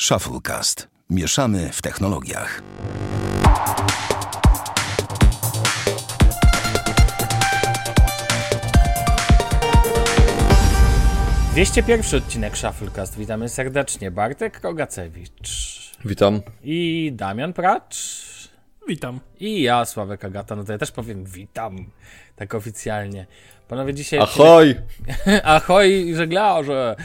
Shufflecast. Mieszamy w technologiach. Dwieście pierwszy odcinek Shufflecast. Witamy serdecznie. Bartek Rogacewicz. Witam. I Damian Pracz. Witam. I ja, Sławek Agata. No to ja też powiem witam. Tak oficjalnie. Panowie, dzisiaj... Ahoj! Ahoj, żeglarze!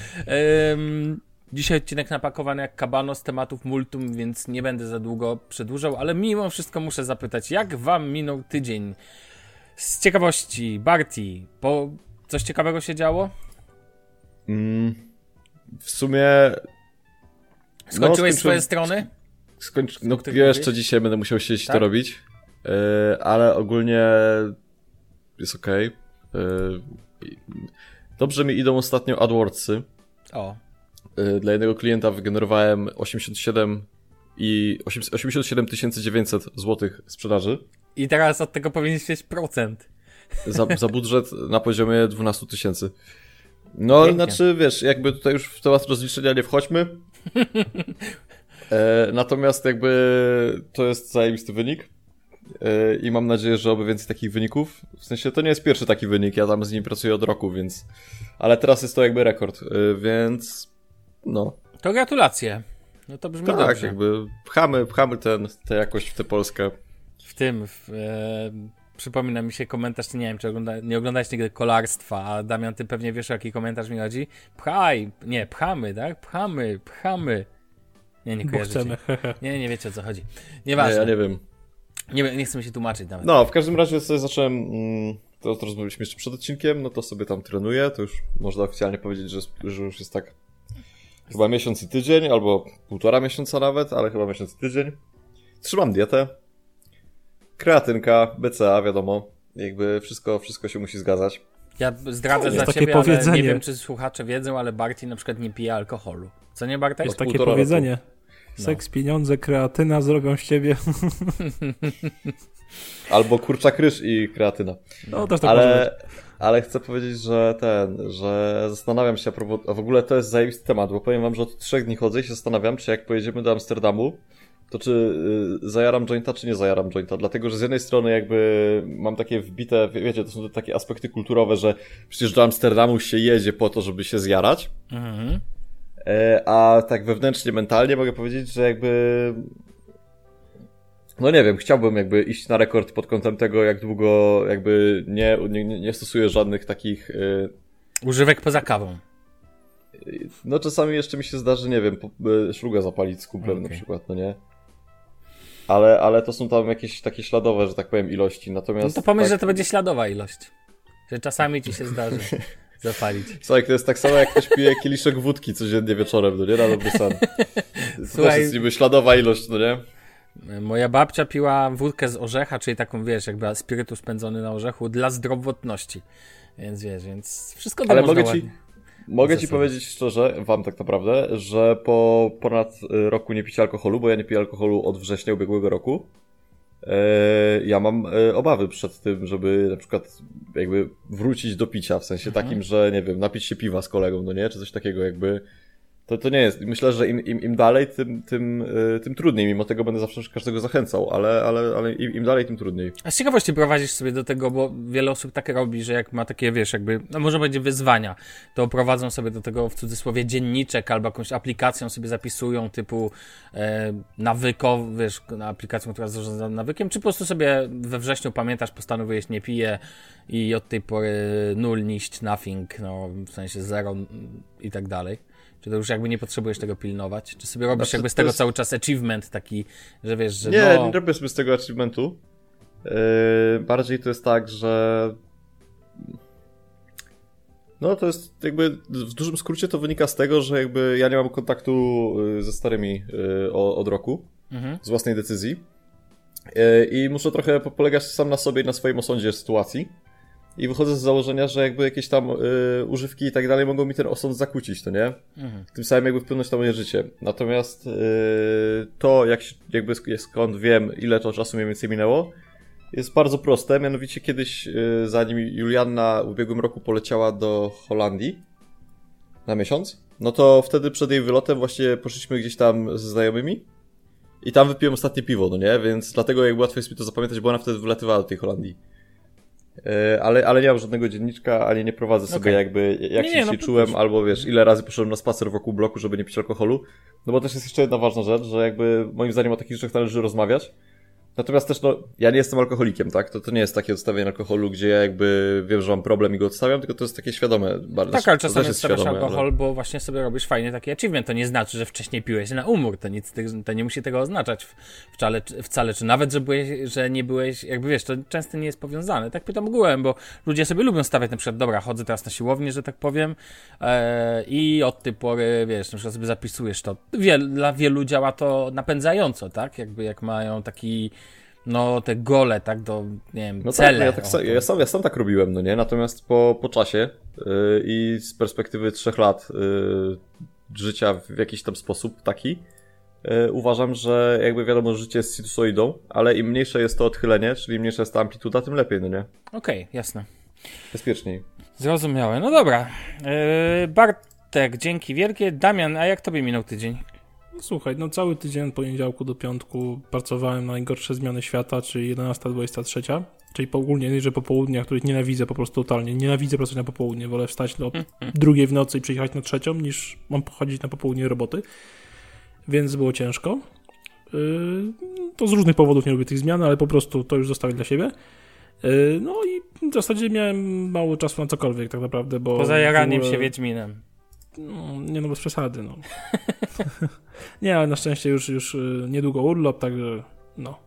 Ym, dzisiaj odcinek napakowany jak kabano z tematów multum, więc nie będę za długo przedłużał, ale mimo wszystko muszę zapytać, jak wam minął tydzień? Z ciekawości, Barty, bo coś ciekawego się działo? Mm, w sumie. Skończyłeś no, swoje strony? Skończ... No, jeszcze mówisz? dzisiaj będę musiał siedzieć Tak? to robić. Yy, ale ogólnie jest ok. Dobrze mi idą ostatnio AdWordsy. O, Yy, dla jednego klienta wygenerowałem 87 i 87 900 zł sprzedaży. i teraz od tego powinieneś mieć procent. Za, za budżet na poziomie 12 tysięcy. No, Pięknie. znaczy, wiesz, jakby tutaj już w temat rozliczenia nie wchodźmy. E, natomiast jakby to jest zajebisty wynik. E, I mam nadzieję, że oby więcej takich wyników. W sensie to nie jest pierwszy taki wynik, ja tam z nim pracuję od roku, więc. Ale teraz jest to jakby rekord, e, więc. No. To gratulacje. No to brzmi Tak, dobrze. jakby pchamy, pchamy ten, tę jakość w tę Polskę. W tym, w, e, przypomina mi się komentarz, nie wiem, czy ogląda, nie oglądałeś nigdy kolarstwa, a Damian, ty pewnie wiesz, o jaki komentarz mi chodzi. Pchaj, nie, pchamy, tak? Pchamy, pchamy. Nie, nie kojarzycie. Nie, nie wiecie, o co chodzi. Nie, Nieważne. ja nie wiem. Nie, nie chcę mi się tłumaczyć nawet. No, w każdym razie sobie zacząłem, mm, to, to rozmawialiśmy jeszcze przed odcinkiem, no to sobie tam trenuję, to już można oficjalnie powiedzieć, że, że już jest tak chyba miesiąc i tydzień, albo półtora miesiąca nawet, ale chyba miesiąc i tydzień. Trzymam dietę, kreatynka, BCA, wiadomo, jakby wszystko, wszystko się musi zgadzać. Ja zdradzę Jest za ciebie, ale nie wiem, czy słuchacze wiedzą, ale Barty na przykład nie pije alkoholu. Co nie, Bartek? Jest takie powiedzenie. No. Seks, pieniądze, kreatyna zrobią z ciebie. Albo kurczak ryż i kreatyna. No też tak może być. Ale, chcę powiedzieć, że ten, że zastanawiam się, a, propos, a w ogóle to jest zajebisty temat, bo powiem wam, że od trzech dni chodzę i się zastanawiam, czy jak pojedziemy do Amsterdamu, to czy y, zajaram jointa, czy nie zajaram jointa. Dlatego, że z jednej strony jakby mam takie wbite, wie- wiecie, to są te takie aspekty kulturowe, że przecież do Amsterdamu się jedzie po to, żeby się zjarać, Mhm. E, A tak wewnętrznie, mentalnie mogę powiedzieć, że jakby. No nie wiem, chciałbym jakby iść na rekord pod kątem tego, jak długo jakby nie, nie, nie stosuję żadnych takich. y, Używek poza kawą. No czasami jeszcze mi się zdarzy, nie wiem, y, szlugę zapalić z kumplem Okej. na przykład, no nie? Ale, ale to są tam jakieś takie śladowe, że tak powiem, ilości. Natomiast. No to pomyśl, tak, że to będzie śladowa ilość. Że czasami ci się zdarzy zapalić. Słuchaj, to jest tak samo jak ktoś pije kieliszek wódki codziennie wieczorem, no nie? Na dobry sen. To Słuchaj- też jest niby śladowa ilość, no nie? Moja babcia piła wódkę z orzecha, czyli taką, wiesz, jakby spirytus spędzony na orzechu dla zdrowotności. Więc wiesz, więc wszystko Ale mogę ci, mogę ci powiedzieć szczerze, wam tak naprawdę, że po ponad y, roku nie picia alkoholu, bo ja nie piję alkoholu od września ubiegłego roku, e, ja mam e, obawy przed tym, żeby na przykład jakby wrócić do picia, w sensie Mhm. takim, że nie wiem, napić się piwa z kolegą, no nie, czy coś takiego jakby. To, to nie jest. Myślę, że im, im, im dalej, tym, tym, y, tym trudniej. Mimo tego będę zawsze każdego zachęcał, ale, ale, ale im, im dalej, tym trudniej. A z ciekawości prowadzisz sobie do tego, bo wiele osób tak robi, że jak ma takie, wiesz, jakby, no może będzie wyzwania, to prowadzą sobie do tego w cudzysłowie dzienniczek albo jakąś aplikacją sobie zapisują typu e, wiesz, aplikacją, która zarządza nawykiem, czy po prostu sobie we wrześniu pamiętasz, postanowiłeś nie piję i od tej pory null, niść, nothing, no w sensie zero i tak dalej. Czy to już jakby nie potrzebujesz tego pilnować? Czy sobie robisz Znaczy, jakby z tego jest- cały czas achievement taki, że wiesz, że Nie, no... nie robię sobie z tego achievementu. Yy, bardziej to jest tak, że. No to jest jakby w dużym skrócie to wynika z tego, że jakby ja nie mam kontaktu y, ze starymi y, o- od roku Mhm. z własnej decyzji. Y, I muszę trochę po- polegać sam na sobie i na swoim osądzie sytuacji. I wychodzę z założenia, że jakby jakieś tam y, używki i tak dalej mogą mi ten osąd zakłócić, to nie? Mhm. tym samym jakby wpłynąć na moje życie. Natomiast yy, to, jak się, jakby sk- skąd wiem, ile to czasu mniej więcej minęło, jest bardzo proste. Mianowicie kiedyś, yy, zanim Julianna w ubiegłym roku poleciała do Holandii, Na miesiąc? No to wtedy przed jej wylotem właśnie poszliśmy gdzieś tam ze znajomymi i tam wypiłem ostatnie piwo, no nie? Więc dlatego jak łatwo jest mi to zapamiętać, bo ona wtedy wylatywała do tej Holandii. E, ale, ale nie mam żadnego dzienniczka, ani nie prowadzę sobie Okej. jakby jak Nie, się nie, no, czułem, proszę. albo wiesz, ile razy poszedłem na spacer wokół bloku, żeby nie pić alkoholu. No bo też jest jeszcze jedna ważna rzecz, że jakby moim zdaniem o takich rzeczach należy rozmawiać. Natomiast też, no, ja nie jestem alkoholikiem, tak? To, to nie jest takie odstawienie alkoholu, gdzie ja jakby wiem, że mam problem i go odstawiam, tylko to jest takie świadome bardzo. Tak, ale czasami jest stawiasz świadome, alkohol, bo właśnie sobie robisz fajny taki achievement. To nie znaczy, że wcześniej piłeś na umór. To, nic, to nie musi tego oznaczać wcale, wcale. Czy nawet, że, byłeś, że nie byłeś, jakby wiesz, to często nie jest powiązane. Tak pytam ogółem, bo ludzie sobie lubią stawiać na przykład, dobra, chodzę teraz na siłownię, że tak powiem e, i od tej pory, wiesz, na przykład sobie zapisujesz to. Wiel, dla wielu działa to napędzająco, tak? Jakby jak mają taki no te gole, tak, do, nie wiem, No cele. tak, ja, tak, O, sa- to- ja, sam, ja sam tak robiłem, no nie? Natomiast po, po czasie yy, i z perspektywy trzech lat yy, życia w jakiś tam sposób taki, yy, uważam, że jakby wiadomo, życie jest sinusoidą, ale im mniejsze jest to odchylenie, czyli mniejsza jest ta amplituda, tym lepiej, no nie? Okej, jasne. Bezpieczniej. Zrozumiałe. No dobra. Yy, Bartek, dzięki wielkie. Damian, a jak tobie minął tydzień? Słuchaj, no cały tydzień od poniedziałku do piątku pracowałem na najgorsze zmiany świata, czyli 11-23, czyli po- ogólnie, że po południach, których nienawidzę po prostu totalnie. Nienawidzę pracować na popołudnie, wolę wstać o drugiej w nocy i przyjechać na trzecią, niż mam pochodzić na popołudnie roboty, więc było ciężko. Yy, to z różnych powodów nie lubię tych zmian, ale po prostu to już zostawię dla siebie. Yy, No i w zasadzie miałem mało czasu na cokolwiek tak naprawdę, bo... Poza jaraniem ogóle- się Wiedźminem. no, nie no, bez przesady, no. nie, ale na szczęście już, już y, niedługo urlop, także no,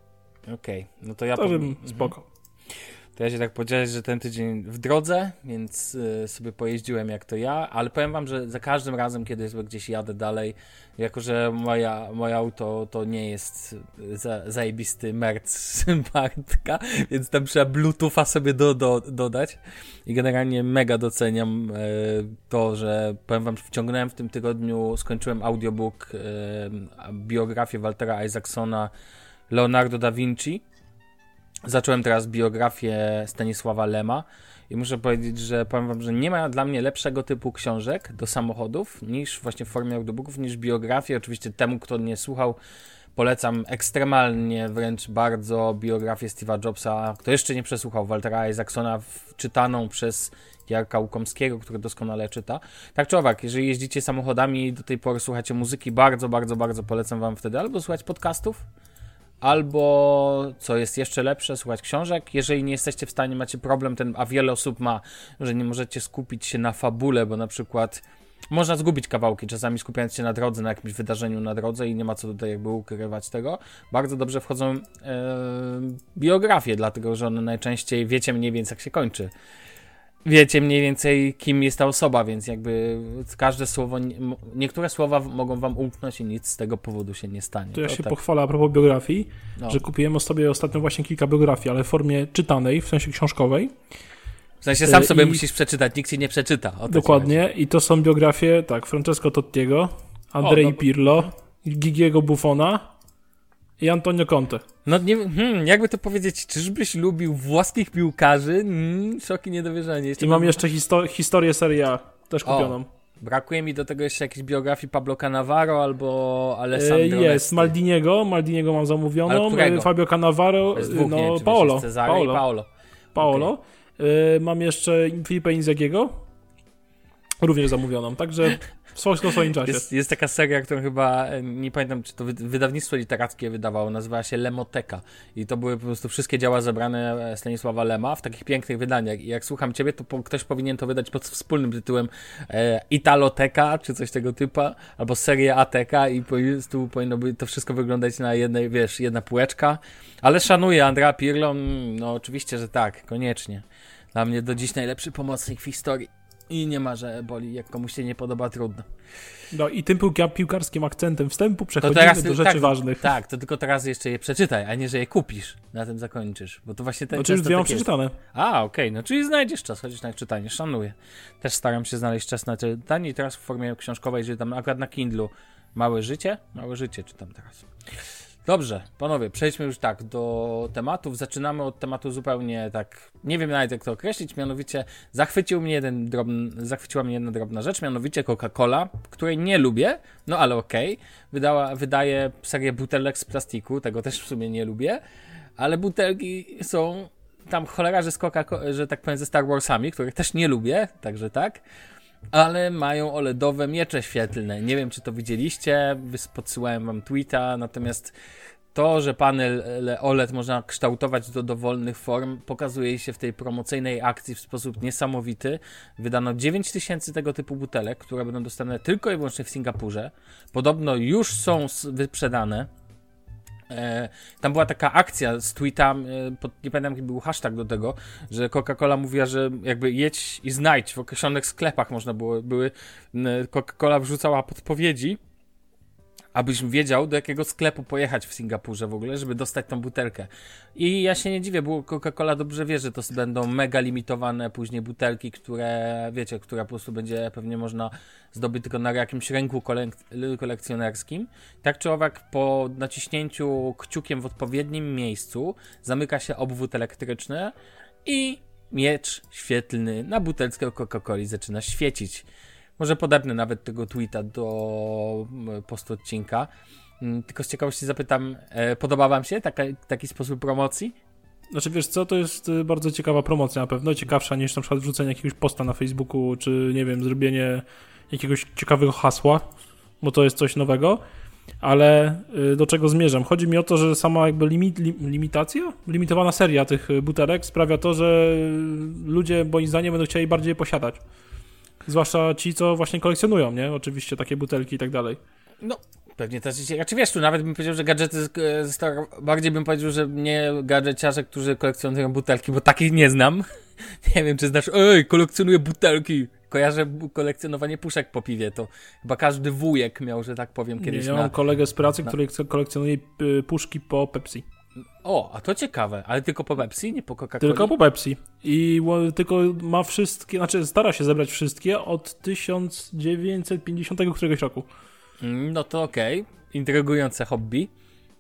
Okej, no to ja to powiem- bym Mhm. spoko. To ja się tak podzielę, że ten tydzień w drodze, więc y, sobie pojeździłem jak to ja, ale powiem wam, że za każdym razem, kiedy sobie gdzieś jadę dalej, jako że moja, moje auto to nie jest za, zajebisty merc Bartka, więc tam trzeba bluetootha sobie do, do, dodać. I generalnie mega doceniam e, to, że powiem wam, że wciągnąłem w tym tygodniu, skończyłem audiobook e, biografię Waltera Isaacsona Leonardo da Vinci Zacząłem teraz biografię Stanisława Lema i muszę powiedzieć, że powiem wam, że nie ma dla mnie lepszego typu książek do samochodów niż właśnie w formie audiobooków, niż biografie. Oczywiście temu, kto nie słuchał, polecam ekstremalnie, wręcz bardzo biografię Steve'a Jobsa. Kto jeszcze nie przesłuchał Waltera Isaacsona, czytaną przez Jarka Łukomskiego, który doskonale czyta. Tak czy owak, jeżeli jeździcie samochodami i do tej pory słuchacie muzyki, bardzo, bardzo, bardzo polecam wam wtedy albo słuchać podcastów, albo co jest jeszcze lepsze, słuchać książek. Jeżeli nie jesteście w stanie, macie problem ten, a wiele osób ma, że nie możecie skupić się na fabule, bo na przykład można zgubić kawałki, czasami skupiając się na drodze, na jakimś wydarzeniu na drodze i nie ma co tutaj jakby ukrywać tego. Bardzo dobrze wchodzą e, biografie, dlatego że one najczęściej wiecie mniej więcej jak się kończy. Wiecie mniej więcej kim jest ta osoba, więc jakby każde słowo, niektóre słowa mogą wam umknąć i nic z tego powodu się nie stanie. To ja się tak, pochwalę a propos biografii, no. że kupiłem sobie ostatnio właśnie kilka biografii, ale w formie czytanej, w sensie książkowej. W sensie sam E, sobie i- musisz przeczytać, nikt ci nie przeczyta. Dokładnie. I to są biografie, tak, Francesco Tottiego, Andrei O, no- Pirlo, Gigiego Buffona i Antonio Conte. No nie hmm, jakby to powiedzieć, czyżbyś lubił włoskich piłkarzy? Mm, szoki niedowierzanie. Jeszcze I mam jeszcze histo- historię Serie A, też O, kupioną. Brakuje mi do tego jeszcze jakiejś biografii Pablo Cannavaro albo Alessandro E, Jest. Maldiniego, Maldiniego mam zamówioną, e, Fabio Cannavaro, jest dwóch, wiem, no czy Paolo, Paolo, Paolo. Paolo. E, Mam jeszcze Filipe Inzagiego, również zamówioną, także w swoim, czasie. Jest, jest taka seria, którą chyba, e, nie pamiętam, czy to wy- wydawnictwo literackie wydawało, nazywała się Lemoteka. I to były po prostu wszystkie dzieła zebrane e, Stanisława Lema w takich pięknych wydaniach. I jak słucham ciebie, to po, ktoś powinien to wydać pod wspólnym tytułem e, Italoteka, czy coś tego typu, albo Serie Ateka i po prostu powinno by to wszystko wyglądać na jednej, wiesz, jedna półeczka. Ale szanuję Andrea Pirlo, mm, no oczywiście, że tak, koniecznie. Dla mnie do dziś najlepszy pomocnik w historii. I nie ma, że boli, jak komuś się nie podoba, trudno. No i tym piłka- piłkarskim akcentem wstępu przechodzimy teraz do rzeczy tak, ważnych. Tak, to tylko teraz jeszcze je przeczytaj, a nie, że je kupisz. Na tym zakończysz. Bo to właśnie ten Znaczy już często dwie mam tak jest. przeczytane. A, okej, no czyli znajdziesz czas, chociaż na czytanie, szanuję. Też staram się znaleźć czas na czytanie i teraz w formie książkowej, że tam akurat na Kindlu Małe Życie, Małe Życie czytam teraz. Dobrze, panowie, przejdźmy już tak do tematów. Zaczynamy od tematu zupełnie tak, nie wiem nawet jak to określić, mianowicie zachwycił mnie jeden drobny, zachwyciła mnie jedna drobna rzecz, mianowicie Coca-Cola, której nie lubię, no ale okej, okay. wydaje serię butelek z plastiku, tego też w sumie nie lubię, ale butelki są tam cholera, że z Coca że tak powiem ze Star Warsami, których też nie lubię, także tak ale mają OLEDowe miecze świetlne. Nie wiem, czy to widzieliście, podsyłałem wam tweeta, natomiast to, że panel OLED można kształtować do dowolnych form, pokazuje się w tej promocyjnej akcji w sposób niesamowity. Wydano 9000 tego typu butelek, które będą dostępne tylko i wyłącznie w Singapurze. Podobno już są wyprzedane. E, tam była taka akcja z tweetami, e, nie pamiętam jaki był hashtag do tego, że Coca-Cola mówiła, że jakby jedź i znajdź w określonych sklepach można było, były, Coca-Cola wrzucała podpowiedzi abyś wiedział, do jakiego sklepu pojechać w Singapurze w ogóle, żeby dostać tą butelkę. I ja się nie dziwię, bo Coca-Cola dobrze wie, że to będą mega limitowane później butelki, które, wiecie, które po prostu będzie pewnie można zdobyć tylko na jakimś rynku kolek- kolekcjonerskim. Tak czy owak, po naciśnięciu kciukiem w odpowiednim miejscu zamyka się obwód elektryczny i miecz świetlny na butelce Coca-Coli zaczyna świecić. Może podepnę nawet tego tweeta do postu odcinka. Mm, tylko z ciekawości zapytam, e, podoba wam się taka, taki sposób promocji? Znaczy wiesz co, to jest y, bardzo ciekawa promocja na pewno, ciekawsza niż na przykład wrzucenie jakiegoś posta na Facebooku, czy nie wiem, zrobienie jakiegoś ciekawego hasła, bo to jest coś nowego, ale y, do czego zmierzam? Chodzi mi o to, że sama jakby limit, limitacja, limitowana seria tych butelek sprawia to, że ludzie moim zdaniem będą chcieli bardziej posiadać. Zwłaszcza ci, co właśnie kolekcjonują, nie? Oczywiście takie butelki i tak dalej. No, pewnie też. Znaczy wiesz, tu nawet bym powiedział, że gadżety Star... bardziej bym powiedział, że nie gadżeciarze, którzy kolekcjonują butelki, bo takich nie znam. nie wiem, czy znasz, ej, kolekcjonuję butelki. Kojarzę kolekcjonowanie puszek po piwie, to chyba każdy wujek miał, że tak powiem, kiedyś nie, ja mam na... kolegę z pracy, na... który kolekcjonuje y, puszki po Pepsi. O, a to ciekawe, ale tylko po Pepsi, nie po Coca-Coli? Tylko po Pepsi. I tylko ma wszystkie, znaczy stara się zebrać wszystkie od 1950 któregoś roku. Mm, no to okej, okay. intrygujące hobby.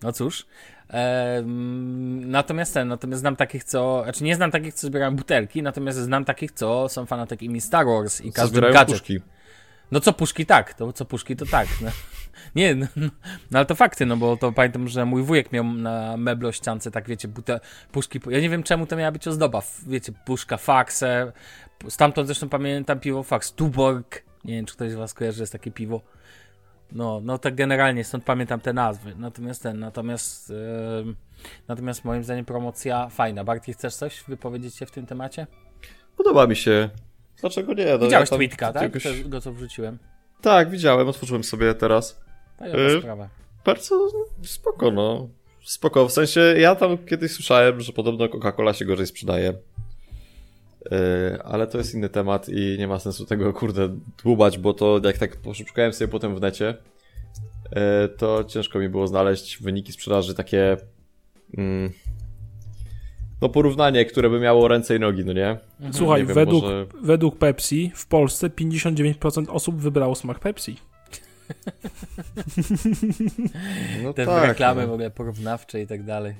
No cóż. Ehm, natomiast ten, natomiast znam takich, co. Znaczy nie znam takich, co zbierają butelki, natomiast znam takich, co są fanatykami Star Wars i każdy gadżet. Puszki. No co puszki tak, to co puszki to tak. No. Nie, no, no, no, ale to fakty, no bo to pamiętam, że mój wujek miał na meblościance, tak wiecie, bute, puszki, ja nie wiem czemu to miała być ozdoba, wiecie, puszka Faxe, stamtąd zresztą pamiętam piwo Fax, Tuborg, nie wiem czy ktoś z was kojarzy, że jest takie piwo. No, no tak generalnie, stąd pamiętam te nazwy. Natomiast ten, natomiast yy, natomiast moim zdaniem promocja fajna. Bardziej chcesz coś wypowiedzieć się w tym temacie? Podoba mi się. Dlaczego nie? No, Widziałeś ja tweetka, tak? Jakoś... Tego, co wrzuciłem. Tak, widziałem, otworzyłem sobie teraz. To jest sprawa. Bardzo spoko, no. Spoko, w sensie ja tam kiedyś słyszałem, że podobno Coca-Cola się gorzej sprzedaje. Yy, ale to jest inny temat i nie ma sensu tego, kurde, dłubać, bo to jak tak poszukałem sobie potem w necie, yy, to ciężko mi było znaleźć wyniki sprzedaży takie... Yy, no porównanie, które by miało ręce i nogi, no nie? Słuchaj, nie wiem, według, może... według Pepsi w Polsce 59% osób wybrało smak Pepsi. No Te tak, reklamy no. w ogóle porównawcze i tak dalej.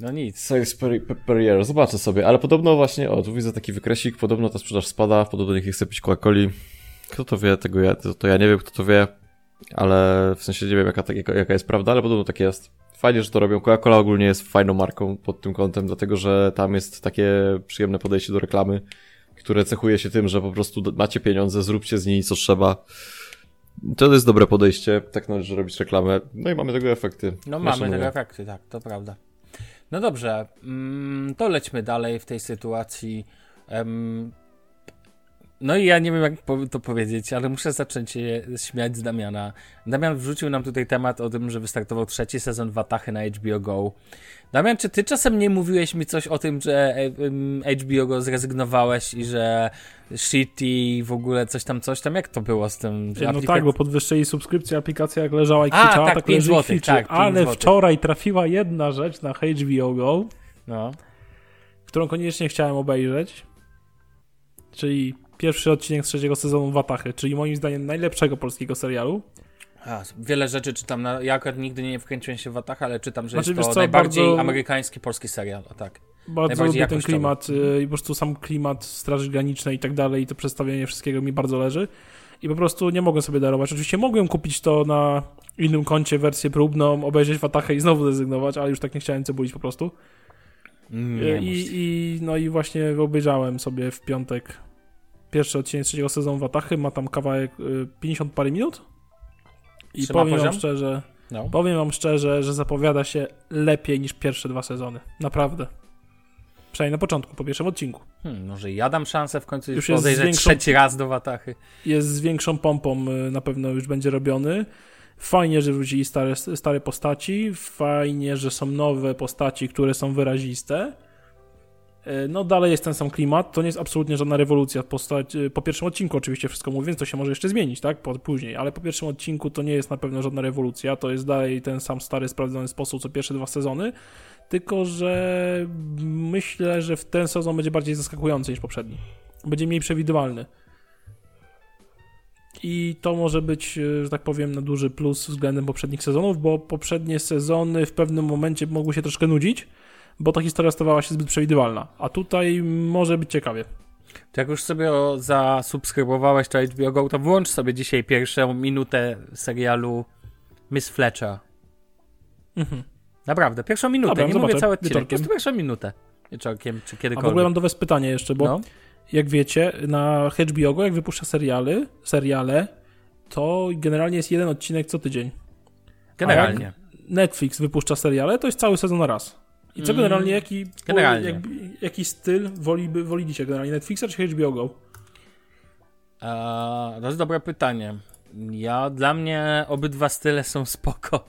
No nic. Sales per, per year, zobaczę sobie, ale podobno właśnie, o, tu widzę taki wykresik, podobno ta sprzedaż spada, podobno nikt nie chce pić Coca-Coli. Kto to wie, tego ja, to, to ja nie wiem, kto to wie, ale w sensie nie wiem, jaka, jaka, jaka jest prawda, ale podobno tak jest. Fajnie, że to robią. Coca-Cola ogólnie jest fajną marką pod tym kątem, dlatego że tam jest takie przyjemne podejście do reklamy, które cechuje się tym, że po prostu macie pieniądze, zróbcie z niej co trzeba. To jest dobre podejście, tak należy robić reklamę. No i mamy tego efekty. No mamy tego efekty, tak, to prawda. No dobrze, mm, to lećmy dalej w tej sytuacji. No i ja nie wiem, jak to powiedzieć, ale muszę zacząć się śmiać z Damiana. Damian wrzucił nam tutaj temat o tym, że wystartował trzeci sezon Watachy na HBO Go. Damian, czy ty czasem nie mówiłeś mi coś o tym, że HBO Go zrezygnowałeś i że shitty w ogóle coś tam, coś tam? Jak to było z tym? No aplikac... tak, bo podwyższyli subskrypcję, aplikacja jak leżała i kwiczała, tak, tak leży złotych, tak, Ale wczoraj trafiła jedna rzecz na HBO Go, no. którą koniecznie chciałem obejrzeć, czyli pierwszy odcinek z trzeciego sezonu Watachy, czyli moim zdaniem najlepszego polskiego serialu. A, wiele rzeczy czytam. Na, ja akurat nigdy nie wkręciłem się w Wataha, ale czytam, że Znaczy, jest to co, najbardziej bardzo- amerykański polski serial. O tak. Bardzo lubię ten klimat y, i po prostu sam klimat Straży Granicznej i tak dalej, i to przedstawienie wszystkiego mi bardzo leży. I po prostu nie mogłem sobie darować. Oczywiście mogłem kupić to na innym koncie, wersję próbną, obejrzeć Watachę i znowu zrezygnować, ale już tak nie chciałem cebulić po prostu. Nie I, mów. I, no i właśnie obejrzałem sobie w piątek pierwszy odcinek trzeciego sezonu Watachy, ma tam kawałek y, 50 parę minut. I Trzyma powiem wam szczerze, No. powiem wam szczerze, że zapowiada się lepiej niż pierwsze dwa sezony. Naprawdę. Przynajmniej na początku, po pierwszym odcinku. Hmm, może ja dam szansę w końcu Już podejrzeć większą- trzeci raz do Watachy. Jest z większą pompą y, na pewno już będzie robiony. Fajnie, że wrócili stare, stare postaci. Fajnie, że są nowe postaci, które są wyraziste. Y, No dalej jest ten sam klimat. To nie jest absolutnie żadna rewolucja. Postać, y, po pierwszym odcinku oczywiście wszystko mówię, więc to się może jeszcze zmienić, tak? Po, później. Ale po pierwszym odcinku to nie jest na pewno żadna rewolucja. To jest dalej ten sam stary, sprawdzony sposób co pierwsze dwa sezony. Tylko, że myślę, że w ten sezon będzie bardziej zaskakujący niż poprzedni. Będzie mniej przewidywalny. I to może być, e, że tak powiem, na duży plus względem poprzednich sezonów, bo poprzednie sezony w pewnym momencie mogły się troszkę nudzić, bo ta historia stawała się zbyt przewidywalna. A tutaj może być ciekawie. To jak już sobie zasubskrybowałeś to HBO Go, to włącz sobie dzisiaj pierwszą minutę serialu Miss Fletcher. Mhm. Naprawdę, pierwszą minutę, Dobra, nie zobaczę, mówię cały odcinek, po wieczorkiem. prostu pierwszą minutę. Wieczorkiem, czy A w kiedykolwiek. ogóle mam do Was pytanie jeszcze, bo no. jak wiecie, na HBO Go, jak wypuszcza serialy, seriale, to generalnie jest jeden odcinek co tydzień. Generalnie. Netflix wypuszcza seriale, to jest cały sezon na raz. I co Mm, generalnie, jaki, generalnie. Jak, jaki styl woliby, wolicie generalnie, Netflixa czy HBO Go? Eee, to jest dobre pytanie. Ja, dla mnie obydwa style są spoko.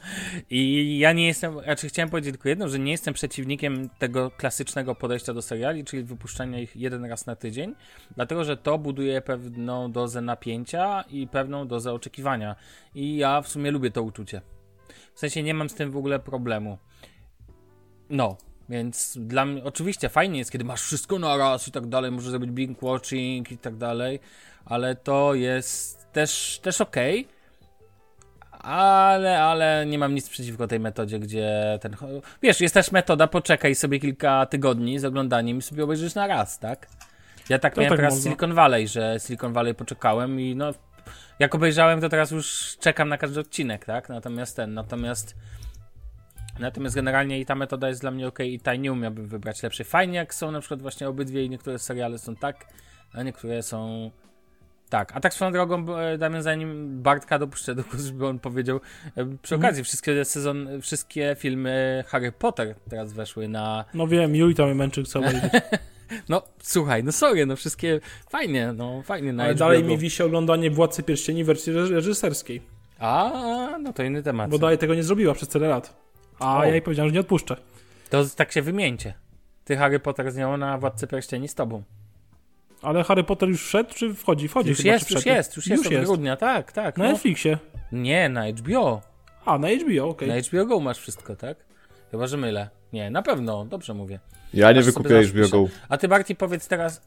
I ja nie jestem, znaczy chciałem powiedzieć tylko jedno, że nie jestem przeciwnikiem tego klasycznego podejścia do seriali, czyli wypuszczania ich jeden raz na tydzień, dlatego że to buduje pewną dozę napięcia i pewną dozę oczekiwania. I ja w sumie lubię to uczucie. W sensie nie mam z tym w ogóle problemu. No, więc dla mnie, oczywiście fajnie jest, kiedy masz wszystko na raz i tak dalej, możesz zrobić binge watching i tak dalej, ale to jest też, też okej. Ale, ale nie mam nic przeciwko tej metodzie, gdzie ten. Wiesz, jest też metoda, poczekaj sobie kilka tygodni z oglądaniem i sobie obejrzysz na raz, tak? Ja tak To miałem tak teraz można. Silicon Valley, że Silicon Valley poczekałem i no. Jak obejrzałem, to teraz już czekam na każdy odcinek, tak? Natomiast ten, natomiast. Natomiast generalnie i ta metoda jest dla mnie ok, i ta nie umiałbym wybrać lepszej. Fajnie, jak są na przykład właśnie obydwie i niektóre seriale są tak, a niektóre są tak. A tak swoją drogą, e, Damian, zanim Bartka dopuszczę do głosu, żeby on powiedział, e, przy Mhm. okazji wszystkie sezon, wszystkie filmy Harry Potter teraz weszły na... No wiem, Julita mnie męczy, co powiedzieć. No, słuchaj, no sorry, no wszystkie fajnie, no fajnie Ale dalej mi wisi oglądanie Władcy Pierścieni w wersji reż- reżyserskiej, A, no to inny temat. bo dalej tego nie zrobiła przez tyle lat. A O. ja jej powiedziałem, że nie odpuszczę. To tak się wymieńcie. Ty Harry Potter z nią na Władcy Pierścieni z tobą. Ale Harry Potter już wszedł, czy wchodzi? Wchodzi Już chyba, jest, czy już jest, już jest od grudnia, tak, tak. Na No. Netflixie. Nie, na HBO. A, na HBO, okej. Na HBO Go masz wszystko, tak? Chyba, że mylę. Nie, na pewno, dobrze mówię. Ja nie Aż sobie wykupię HBO Go. A ty, Barty, powiedz teraz.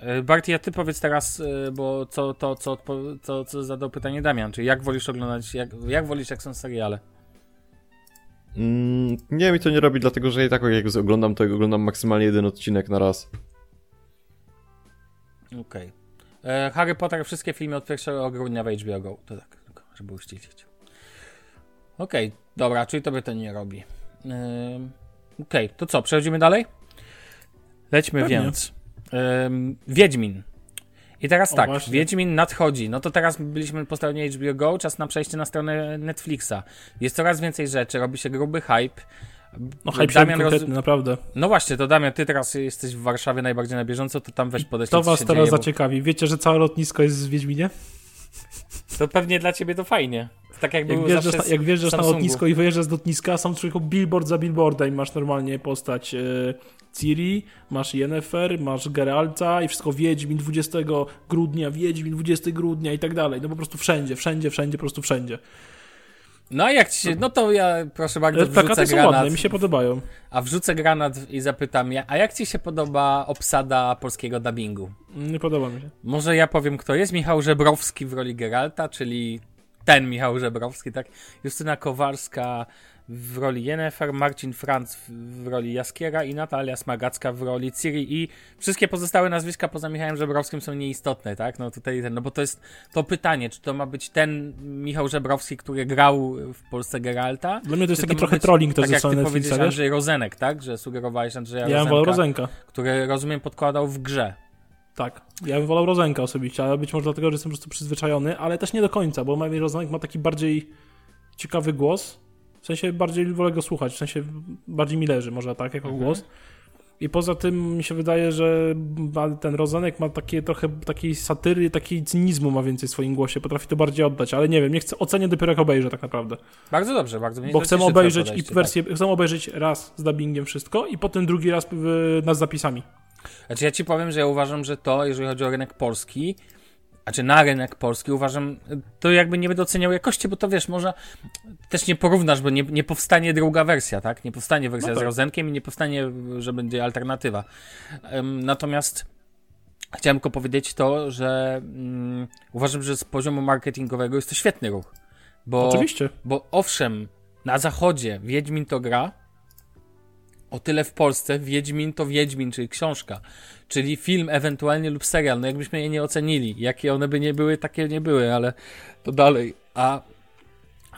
e, Barty, a ty powiedz teraz, e, bo co, to, co, co, co zadał pytanie Damian, czyli jak wolisz oglądać, jak, jak wolisz, jak są seriale? Mm, nie, mi to nie robi, dlatego że i tak jak oglądam, to oglądam maksymalnie jeden odcinek na raz. Okej. E, Harry Potter, wszystkie filmy od 1 grudnia w HBO Go. To tak, tylko, żeby uściślić. Okej, dobra, czyli tobie to nie robi. Okej, to co, przechodzimy dalej? Lećmy Pewnie. więc. Wiedźmin. I teraz O, tak, właśnie. Wiedźmin nadchodzi. No to teraz byliśmy po stronie HBO Go, czas na przejście na stronę Netflixa. Jest coraz więcej rzeczy, robi się gruby hype. No hype Damian roz... naprawdę. No właśnie, to Damian, ty teraz jesteś w Warszawie najbardziej na bieżąco, to tam weź podejść. To was teraz dzieje, bo- zaciekawi. Wiecie, że całe lotnisko jest w Wiedźminie? To pewnie dla ciebie to fajnie. Tak jak, Jak wjeżdżasz, zawsze na, jak wjeżdżasz na lotnisko i wyjeżdżasz z lotniska, są tylko billboard za billboardem. Masz normalnie postać e, Ciri, masz Yennefer, masz Geralta i wszystko Wiedźmin 20 grudnia, Wiedźmin 20 grudnia i tak dalej. No po prostu wszędzie, wszędzie, wszędzie, po prostu wszędzie. No a jak ci się, no to ja proszę bardzo Ale wrzucę plakaty są granat, ładne, mi się podobają. a wrzucę granat i zapytam ja, a jak ci się podoba obsada polskiego dubbingu? Nie podoba mi się. Może ja powiem kto jest? Michał Żebrowski w roli Geralta, czyli ten Michał Żebrowski, tak? Justyna Kowalska w roli Jennifer, Marcin Franz w roli Jaskiera i Natalia Smagacka w roli Ciri i wszystkie pozostałe nazwiska poza Michałem Żebrowskim są nieistotne, tak? No tutaj ten, no bo to jest to pytanie, czy to ma być ten Michał Żebrowski, który grał w Polsce Geralta? Dla mnie to jest taki ma trochę być, trolling też tak jak ty Netflixa, powiedziałeś wiesz? Andrzej Rozenek, tak? Że sugerowałeś Andrzeja Ja wolał Rozenka. który rozumiem podkładał w grze. Tak. Ja bym wolał Rozenka osobiście, ale być może dlatego, że jestem po prostu przyzwyczajony, ale też nie do końca, bo Rozenek ma taki bardziej ciekawy głos. W sensie bardziej wolę go słuchać, w sensie bardziej mi leży, może tak, jako Mhm. głos. I poza tym mi się wydaje, że ten Rozenek ma takie trochę takiej satyry, takiej cynizmu ma więcej w swoim głosie, potrafi to bardziej oddać, ale nie wiem, nie chcę, ocenię dopiero jak obejrzę tak naprawdę. Bardzo dobrze, bardzo mnie Bo chcę obejrzeć i podejście, wersję, chcę obejrzeć raz z dubbingiem wszystko i potem drugi raz w, na z zapisami. Tak. Znaczy ja ci powiem, że ja uważam, że to, jeżeli chodzi o rynek polski, znaczy na rynek polski, uważam, to jakby nie będę oceniał jakości, bo to wiesz, może też nie porównasz, bo nie, nie powstanie druga wersja, tak? Nie powstanie wersja No tak. z Rozenkiem i nie powstanie, że będzie alternatywa. Natomiast chciałem tylko powiedzieć to, że mm, uważam, że z poziomu marketingowego jest to świetny ruch. Bo Oczywiście. bo owszem, na zachodzie Wiedźmin to gra, o tyle w Polsce Wiedźmin to Wiedźmin, czyli książka, czyli film ewentualnie lub serial. No jakbyśmy je nie ocenili, jakie one by nie były, takie nie były, ale to dalej. A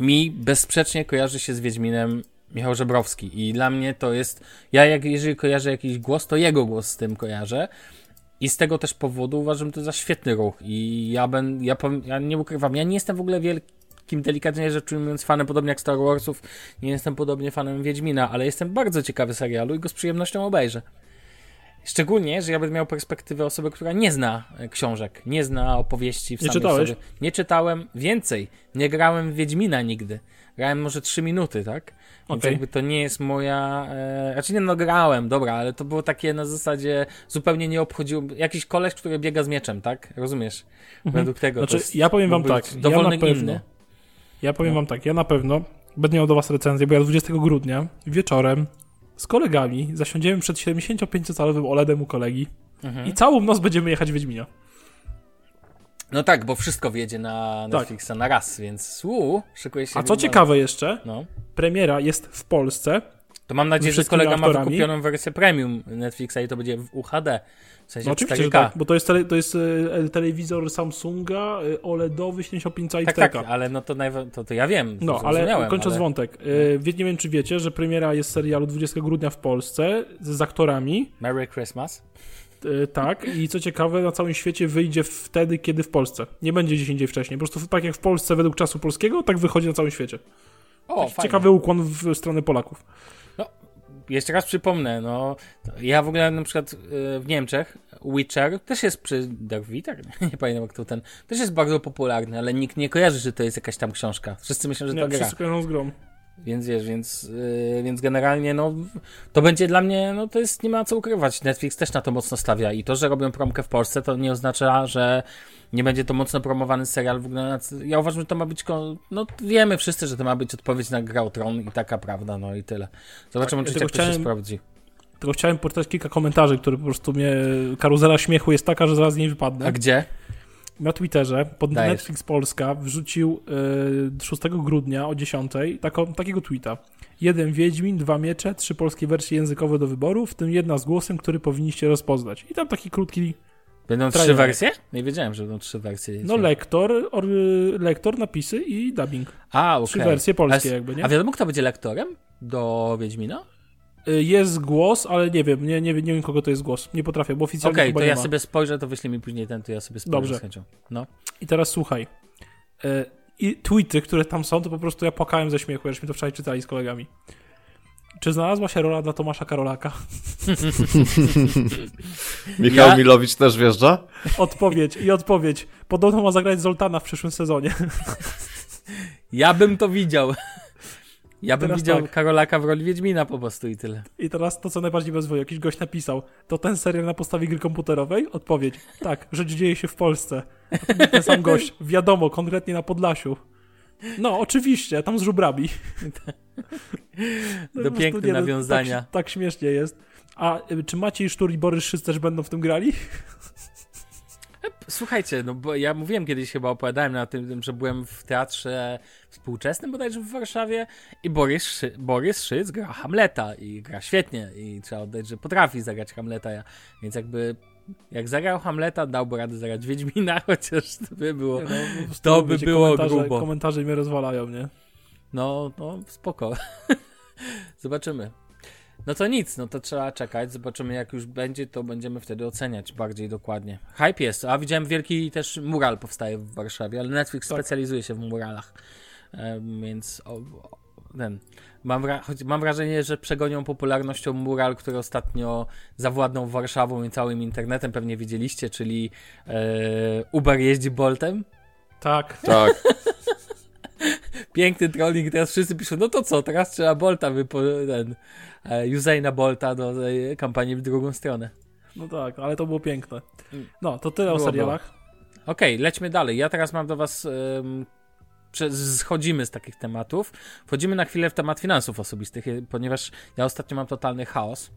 mi bezsprzecznie kojarzy się z Wiedźminem Michał Żebrowski i dla mnie to jest, ja jak, jeżeli kojarzę jakiś głos, to jego głos z tym kojarzę. I z tego też powodu uważam to za świetny ruch. I ja, ben, ja, ja nie ukrywam, ja nie jestem w ogóle wielkim, delikatnie rzecz ujmując, fanem, podobnie jak Star Warsów, nie jestem podobnie fanem Wiedźmina, ale jestem bardzo ciekawy serialu i go z przyjemnością obejrzę. Szczególnie, że ja będę miał perspektywę osoby, która nie zna e, książek, nie zna opowieści w Nie samej czytałeś? sobie. Nie czytałem więcej. Nie grałem w Wiedźmina nigdy. Grałem może 3 minuty, tak? Więc Okej. jakby to nie jest moja. E, znaczy nie no grałem, dobra, ale to było takie na zasadzie zupełnie nie obchodziło. Jakiś koleś, który biega z mieczem, tak? Rozumiesz? Według tego. Znaczy, ja powiem wam tak, być ja Dowolny na pewno, inny. Ja powiem No. wam tak, ja na pewno będę miał do was recenzję, bo ja 20 grudnia wieczorem z kolegami zasiądziemy przed 75-calowym OLEDem u kolegi Mhm. i całą noc będziemy jechać Wiedźminia. No tak, bo wszystko wjedzie na Tak. Netflixa na raz, więc uu, szykuje się. A co ciekawe jeszcze, No. premiera jest w Polsce, To mam nadzieję, że kolega ma aktorami. wykupioną wersję premium Netflixa i to będzie w UHD. W sensie no oczywiście, że 4K. tak, bo to jest, tele, to jest e, telewizor Samsunga e, OLEDowy 75 cali Tak, 4K. tak, ale no to, najwa- to, to ja wiem. No, ale kończąc ale... wątek. E, wie- nie wiem, czy wiecie, że premiera jest serialu 20 grudnia w Polsce z, z aktorami. Merry Christmas. Tak, i co ciekawe, na całym świecie wyjdzie wtedy, kiedy w Polsce. Nie będzie gdzieś indziej wcześniej. Po prostu tak jak w Polsce według czasu polskiego, tak wychodzi na całym świecie. O, ciekawy ukłon w stronę Polaków. Jeszcze raz przypomnę, no, ja w ogóle na przykład y, w Niemczech Witcher też jest przy Dark tak? Nie pamiętam jak to ten, też jest bardzo popularny, ale nikt nie kojarzy, że to jest jakaś tam książka. Wszyscy myślą, że Nie, to gra. wszyscy kojarzą z grą. Więc wiesz, więc, yy, więc generalnie no, to będzie dla mnie, no to jest, nie ma co ukrywać. Netflix też na to mocno stawia i to, że robią promkę w Polsce, to nie oznacza, że nie będzie to mocno promowany serial. W ogóle na, ja uważam, że to ma być, no wiemy wszyscy, że to ma być odpowiedź na Gra o Tron i taka prawda, no i tyle. Zobaczymy Tak, ja oczywiście, jak tylko to się chciałem- sprawdzi. Tylko chciałem poczytać kilka komentarzy, które po prostu mnie... Karuzela śmiechu jest taka, że zaraz z niej wypadnę. A gdzie? Na Twitterze pod Dajesz. Netflix Polska wrzucił y, 6 grudnia o 10 taką, takiego tweeta. Jeden Wiedźmin, dwa miecze, trzy polskie wersje językowe do wyboru, w tym jedna z głosem, który powinniście rozpoznać. I tam taki krótki, Będą trzy Trailer. wersje? Nie wiedziałem, że będą trzy wersje. no lektor, or, lektor, napisy i dubbing. A, okej. Trzy wersje polskie A- jakby, nie? A wiadomo, kto będzie lektorem do Wiedźmina? Y, Jest głos, ale nie wiem, nie, nie, nie wiem kogo to jest głos. Nie potrafię, bo oficjalnie Okej, chyba to nie ja ma. sobie spojrzę, to wyślij mi później ten, to ja sobie spojrzę Dobrze. z chęcią. No. I teraz słuchaj. Y, I tweety, które tam są, to po prostu ja płakałem ze śmiechu, żeśmy to wczoraj czytali z kolegami. Czy znalazła się rola dla Tomasza Karolaka? Michał Ja- Milowicz też wjeżdża? Odpowiedź i odpowiedź. Podobno ma zagrać Zoltana w przyszłym sezonie. Ja bym to widział. Ja bym widział tak. Karolaka w roli Wiedźmina po prostu i tyle. I teraz to, co najbardziej bezwoje. Jakiś gość napisał, to ten serial na podstawie gry komputerowej? Odpowiedź, tak, rzecz dzieje się w Polsce. A ten sam gość, wiadomo, konkretnie na Podlasiu. No, oczywiście, tam z żubrami. No, Do prostu piękne no, nawiązania. Tak, tak śmiesznie jest. A y, czy Maciej Sztur i Borys Szyc też będą w tym grali? Słuchajcie, no bo ja mówiłem kiedyś chyba, opowiadałem na tym, że byłem w teatrze współczesnym bodajże w Warszawie i Borys, Szy Borys Szyc gra Hamleta i gra świetnie i trzeba oddać, że potrafi zagrać Hamleta, ja, więc jakby jak zagrał Hamleta, dałby radę zagrać Wiedźmina, chociaż to by było, No, to by było komentarze, grubo. Komentarze mnie rozwalają, nie? No, no, spoko. Zobaczymy. No to nic, no to trzeba czekać. Zobaczymy, jak już będzie, to będziemy wtedy oceniać bardziej dokładnie. Hype jest, a widziałem wielki też mural powstaje w Warszawie, ale Netflix Tak. specjalizuje się w muralach. Em, więc o, o, ten. Mam, wra- choć mam wrażenie, że przegonią popularnością mural, który ostatnio zawładnął Warszawą i całym internetem, pewnie widzieliście, czyli e, Uber jeździ Boltem. Tak. Tak. Piękny trolling, teraz wszyscy piszą, no to co, teraz trzeba Bolta wypo... ten, e, Usaina Bolta do e, kampanii w drugą stronę. No tak, ale to było piękne. No, to tyle o Było, serialach. Okej, lećmy dalej. Ja teraz mam do was... schodzimy z takich tematów. Wchodzimy na chwilę w temat finansów osobistych, ponieważ ja ostatnio mam totalny chaos.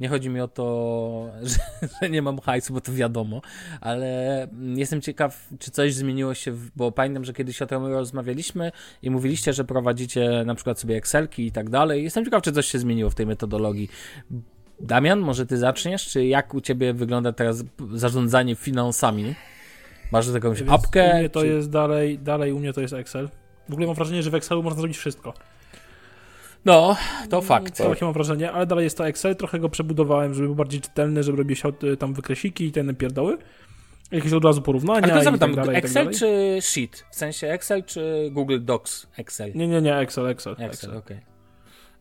Nie chodzi mi o to, że, że nie mam hajsu, bo to wiadomo, ale jestem ciekaw, czy coś zmieniło się, bo pamiętam, że kiedyś o tym rozmawialiśmy i mówiliście, że prowadzicie na przykład sobie Excelki i tak dalej. Jestem ciekaw, czy coś się zmieniło w tej metodologii. Damian, może ty zaczniesz, czy jak u ciebie wygląda teraz zarządzanie finansami? Masz jakąś Więc apkę? U mnie to czy... jest dalej, dalej u mnie to jest Excel. W ogóle mam wrażenie, że w Excelu można zrobić wszystko. No, to fakt. To takie mam wrażenie, ale dalej jest to Excel. Trochę go przebudowałem, żeby był bardziej czytelny, żeby się e, tam wykresiki i te pierdoły. Jakieś od razu porównania Ale to i zapytam, tak dalej, tak Excel dalej. czy Sheet? W sensie Excel czy Google Docs Excel? Nie, nie, nie, Excel, Excel. Excel, okej.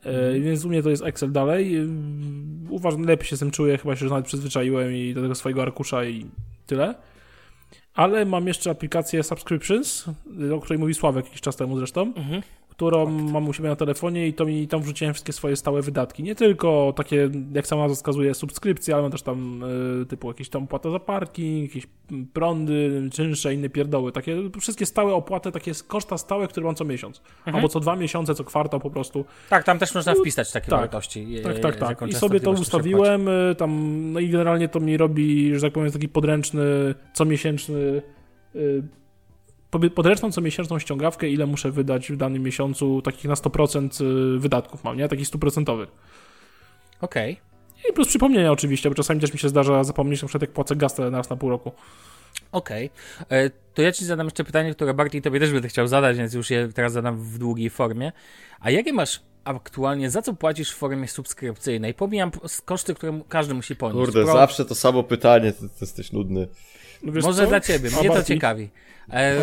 E, więc u mnie to jest Excel dalej. E, Uważam, lepiej się z tym czuję, chyba się już nawet przyzwyczaiłem i do tego swojego arkusza i tyle. Ale mam jeszcze aplikację Subscriptions, o której mówi Sławek jakiś czas temu zresztą, Mhm. Którą mam u siebie na telefonie i to mi tam wrzuciłem wszystkie swoje stałe wydatki. Nie tylko takie, jak sama wskazuje, subskrypcje, ale mam też tam y, typu jakieś tam opłata za parking, jakieś prądy, czynsze, inne pierdoły. Takie wszystkie stałe opłaty, takie koszta stałe, które mam co miesiąc. Mhm. Albo co dwa miesiące, co kwartał po prostu. Tak, tam też można wpisać takie tak. wartości. e, Tak, tak, tak. I sobie to ustawiłem, y, tam, no i generalnie to mi robi, że tak powiem, taki podręczny, comiesięczny, podręczną comiesięczną ściągawkę, ile muszę wydać w danym miesiącu, takich na 100% y, wydatków mam, nie? Takich stuprocentowych. Okej. I plus przypomnienia oczywiście, bo czasami też mi się zdarza zapomnieć, na przykład jak płacę gaz raz na pół roku. Okej. E, To ja ci zadam jeszcze pytanie, które bardziej tobie też będę chciał zadać, więc już je teraz zadam w długiej formie. A jakie masz aktualnie, za co płacisz w formie subskrypcyjnej? Pomijam koszty, które każdy musi ponieść. Kurde, Pro- zawsze to samo pytanie, ty, ty jesteś nudny. No Może co? dla ciebie, mnie to ciekawi. E,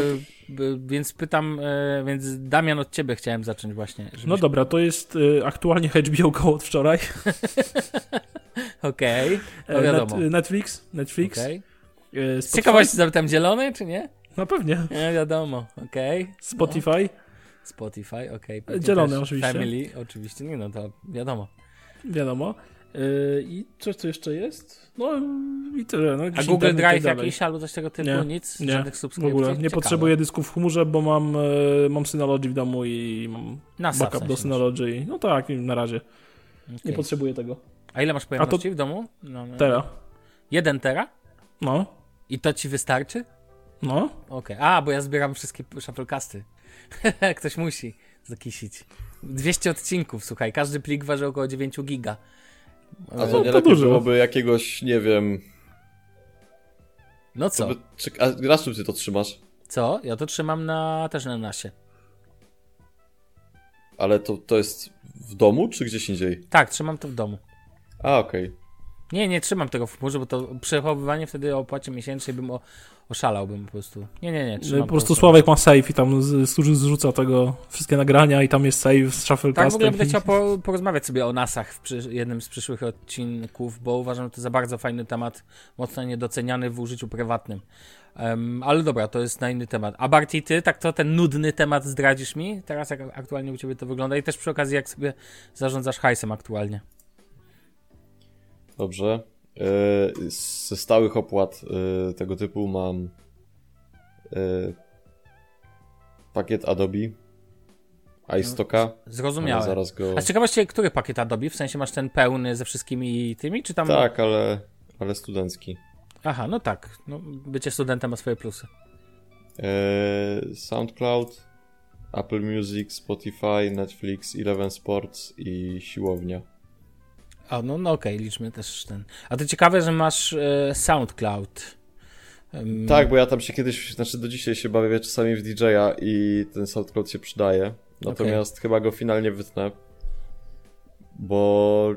więc pytam, e, więc Damian od ciebie chciałem zacząć właśnie. Żebyś... No dobra, to jest y, aktualnie HBO Go od wczoraj. Okej, no E, wiadomo. Net, Netflix, Netflix. Y, Z ciekawości zapytam, zielony czy nie? No pewnie. Nie, wiadomo, okej. Spotify. Spotify, okej. Zielony Też oczywiście. Family, oczywiście, nie no to wiadomo. Wiadomo. Yy, I coś, co jeszcze jest? No i tyle. No, A Google tak Drive jakiś albo coś tego typu? Nie, Nic? nie, Żadnych W subskrypcji? ogóle nie Ciekawe. potrzebuję dysków w chmurze, bo mam, e, mam Synology w domu i mam NASA w backup sensie do masz. Synology. No tak, na razie. Nie Okej. potrzebuję tego. A ile masz pojemności w domu? No, no. Tera. Jeden tera? No, I to ci wystarczy? no. Okej. A, bo ja zbieram wszystkie shufflecasty. Ktoś musi zakisić. 200 odcinków, słuchaj. Każdy plik waży około 9 giga. A to nie to lepiej dużo. byłoby jakiegoś, nie wiem... No co? By, czy, a na czym ty to trzymasz? Co? Ja to trzymam na, też na nasie. Ale to, to jest w domu, czy gdzieś indziej? Tak, trzymam to w domu. A, okej. Nie, nie trzymam tego w chmurze, bo to przechowywanie wtedy o opłacie miesięcznej bym o, oszalałbym po prostu. Nie, nie, nie. Trzymam Po prostu Sławek ma save i tam zrzuca tego wszystkie nagrania i tam jest save z Tak, w ogóle będę chciał po, porozmawiać sobie o NASach w przy, jednym z przyszłych odcinków, bo uważam, że to za bardzo fajny temat, mocno niedoceniany w użyciu prywatnym. Em, ale dobra, to jest na inny temat. A Barty, ty, tak to ten nudny temat zdradzisz mi? Teraz jak aktualnie u ciebie to wygląda i też przy okazji jak sobie zarządzasz hajsem aktualnie. Dobrze. E, Ze stałych opłat e, tego typu mam e, pakiet Adobe iStocka. ale Zrozumiałem. Zaraz go... A z ciekawości, który pakiet Adobe? W sensie masz ten pełny ze wszystkimi tymi, czy tam... Tak, ale, ale studencki. Aha, no tak. No, bycie studentem ma swoje plusy. Eee, SoundCloud, Apple Music, Spotify, Netflix, Eleven Sports i siłownia. A, no, no okej, okay, liczmy też ten. A to ciekawe, że masz e, SoundCloud. Um... Tak, bo ja tam się kiedyś, znaczy do dzisiaj się bawię czasami w DJ-a i ten SoundCloud się przydaje. Natomiast okay. chyba go finalnie wytnę. Bo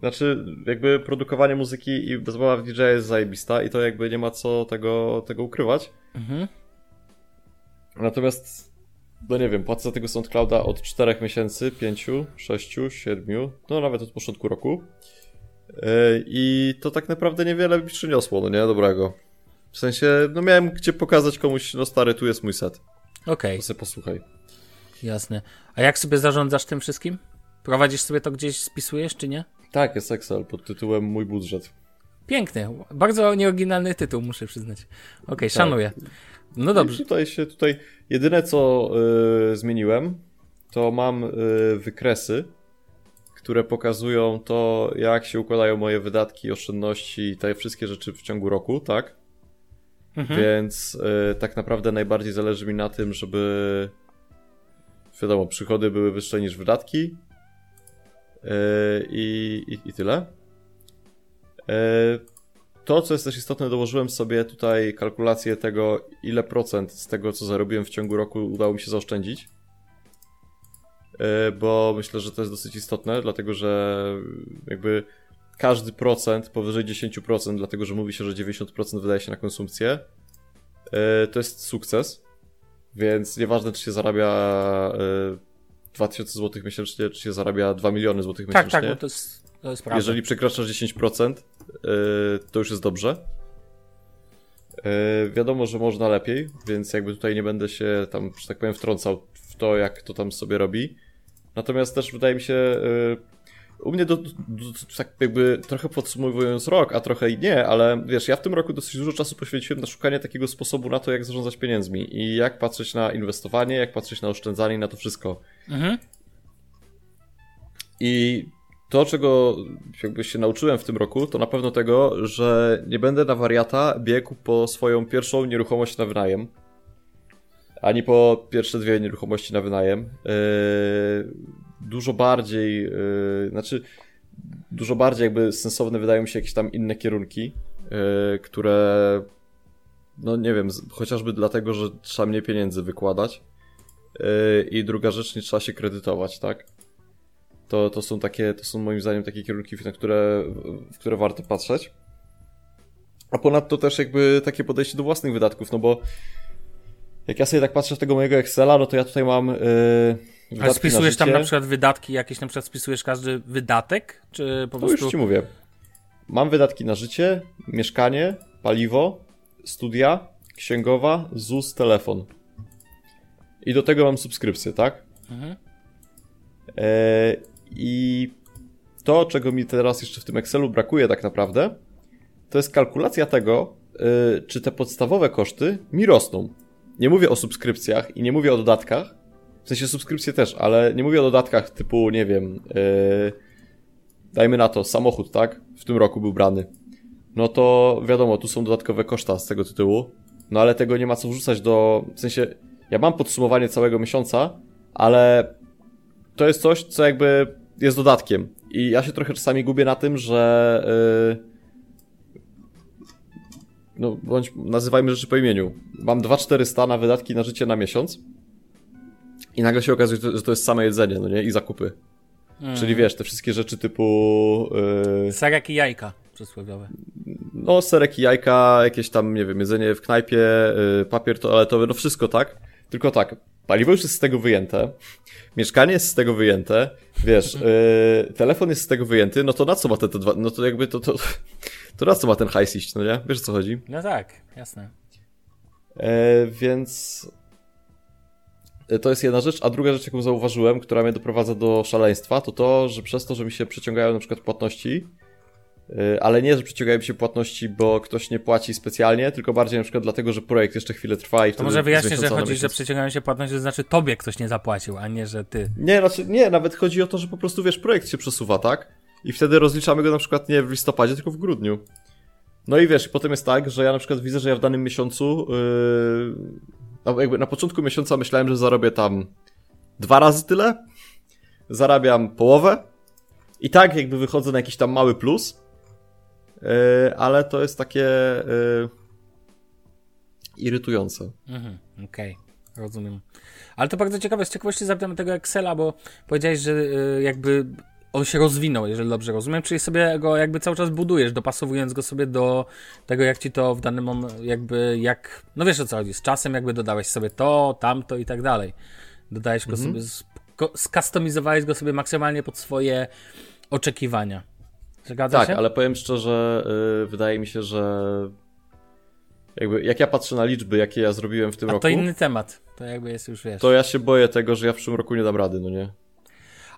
znaczy, jakby produkowanie muzyki i zabawa w DJ jest zajebista i to jakby nie ma co tego, tego ukrywać. Mhm. Natomiast, no nie wiem, płacę za tego SoundClouda od 4 miesięcy, 5, 6, 7, no nawet od początku roku. Yy, I to tak naprawdę niewiele mi przyniosło, no nie, dobrego. W sensie, no miałem gdzie pokazać komuś, no stary, tu jest mój set. Okej. Okay. To sobie posłuchaj. Jasne. A jak sobie zarządzasz tym wszystkim? Prowadzisz sobie to gdzieś, spisujesz, czy nie? Tak, jest Excel pod tytułem Mój budżet. Piękny. Bardzo nieoryginalny tytuł, muszę przyznać. Okej, okay, tak. szanuję. No dobrze. I tutaj się tutaj jedyne co y, zmieniłem, to mam y, wykresy, które pokazują to, jak się układają moje wydatki, oszczędności i te wszystkie rzeczy w ciągu roku, tak? Mhm. Więc y, tak naprawdę najbardziej zależy mi na tym, żeby wiadomo, przychody były wyższe niż wydatki, E, I, i, i tyle. E, to, co jest też istotne, dołożyłem sobie tutaj kalkulację tego, ile procent z tego, co zarobiłem w ciągu roku, udało mi się zaoszczędzić. E, bo myślę, że to jest dosyć istotne, dlatego że jakby każdy procent powyżej 10%, dlatego że mówi się, że 90% wydaje się na konsumpcję, to jest sukces. Więc nieważne, czy się zarabia 2000 zł miesięcznie, czy się zarabia 2 miliony złotych tak, miesięcznie. Tak, tak, to jest, to jest prawda. Jeżeli przekraczasz 10%, y, to już jest dobrze. Y, wiadomo, że można lepiej, więc jakby tutaj nie będę się tam, że tak powiem, wtrącał w to, jak to tam sobie robi. Natomiast też wydaje mi się, y, u mnie do, do, do, tak jakby trochę podsumowując rok, a trochę i nie, ale wiesz, ja w tym roku dosyć dużo czasu poświęciłem na szukanie takiego sposobu na to, jak zarządzać pieniędzmi i jak patrzeć na inwestowanie, jak patrzeć na oszczędzanie i na to wszystko. Mhm. I to, czego jakby się nauczyłem w tym roku, to na pewno tego, że nie będę na wariata biegł po swoją pierwszą nieruchomość na wynajem. Ani po pierwsze dwie nieruchomości na wynajem. Yy, dużo bardziej, yy, znaczy, dużo bardziej jakby sensowne wydają mi się jakieś tam inne kierunki, yy, które, no nie wiem, chociażby dlatego, że trzeba mniej pieniędzy wykładać. I druga rzecz, nie trzeba się kredytować, tak? To, to są takie, to są moim zdaniem takie kierunki, na które, w które warto patrzeć. A ponadto też jakby takie podejście do własnych wydatków, no bo jak ja sobie tak patrzę w tego mojego Excela, no to ja tutaj mam yy, Ale spisujesz na tam na przykład wydatki jakieś, na przykład spisujesz każdy wydatek, czy po to prostu... już ci mówię. Mam wydatki na życie, mieszkanie, paliwo, studia, księgowa, ZUS, telefon. I do tego mam subskrypcję, tak? Mhm. E, I to, czego mi teraz jeszcze w tym Excelu brakuje tak naprawdę, to jest kalkulacja tego, e, czy te podstawowe koszty mi rosną. Nie mówię o subskrypcjach i nie mówię o dodatkach, w sensie subskrypcje też, ale nie mówię o dodatkach typu, nie wiem, yy, dajmy na to, samochód, tak? W tym roku był brany. No to wiadomo, tu są dodatkowe koszta z tego tytułu, no ale tego nie ma co wrzucać do, w sensie, ja mam podsumowanie całego miesiąca, ale to jest coś, co jakby jest dodatkiem. I ja się trochę czasami gubię na tym, że yy, no bądź nazywajmy rzeczy po imieniu. Mam 2400 na wydatki na życie na miesiąc i nagle się okazuje, że to jest same jedzenie, no nie? I zakupy. Mm. Czyli wiesz, te wszystkie rzeczy typu... Yy... Serek i jajka przysłowiowe. No, serek i jajka, jakieś tam, nie wiem, jedzenie w knajpie, yy, papier toaletowy, no wszystko tak. Tylko tak, paliwo już jest z tego wyjęte, mieszkanie jest z tego wyjęte, wiesz, yy, telefon jest z tego wyjęty, no to na co ma te, te dwa, no to jakby to, to, to na co ma ten hajs iść, no nie? Wiesz o co chodzi? No tak, jasne. E, więc e, to jest jedna rzecz, a druga rzecz, jaką zauważyłem, która mnie doprowadza do szaleństwa, to to, że przez to, że mi się przeciągają na przykład płatności, ale nie, że przeciągają się płatności, bo ktoś nie płaci specjalnie, tylko bardziej na przykład dlatego, że projekt jeszcze chwilę trwa i To może wyjaśnię, że chodzi, że przeciągają się płatności, to znaczy tobie ktoś nie zapłacił, a nie, że ty. Nie, znaczy, nie, nawet chodzi o to, że po prostu, wiesz, projekt się przesuwa, tak? I wtedy rozliczamy go na przykład nie w listopadzie, tylko w grudniu. No i wiesz, potem jest tak, że ja na przykład widzę, że ja w danym miesiącu, yy, jakby na początku miesiąca myślałem, że zarobię tam dwa razy tyle, zarabiam połowę i tak jakby wychodzę na jakiś tam mały plus, ale to jest takie yy, irytujące. Mhm, Okej, okay. rozumiem. Ale to bardzo ciekawe, z ciekawości zapytam tego Excela, bo powiedziałeś, że yy, jakby on się rozwinął, jeżeli dobrze rozumiem, czyli sobie go jakby cały czas budujesz, dopasowując go sobie do tego, jak ci to w danym momencie, jakby jak, no wiesz o co chodzi, z czasem jakby dodałeś sobie to, tamto i tak dalej. Dodałeś go mhm. sobie, skustomizowałeś go sobie maksymalnie pod swoje oczekiwania. Zgadza tak, się? ale powiem szczerze, yy, wydaje mi się, że jakby jak ja patrzę na liczby, jakie ja zrobiłem w tym A roku. To inny temat. To jakby jest już wiesz. To ja się boję tego, że ja w przyszłym roku nie dam rady, no nie?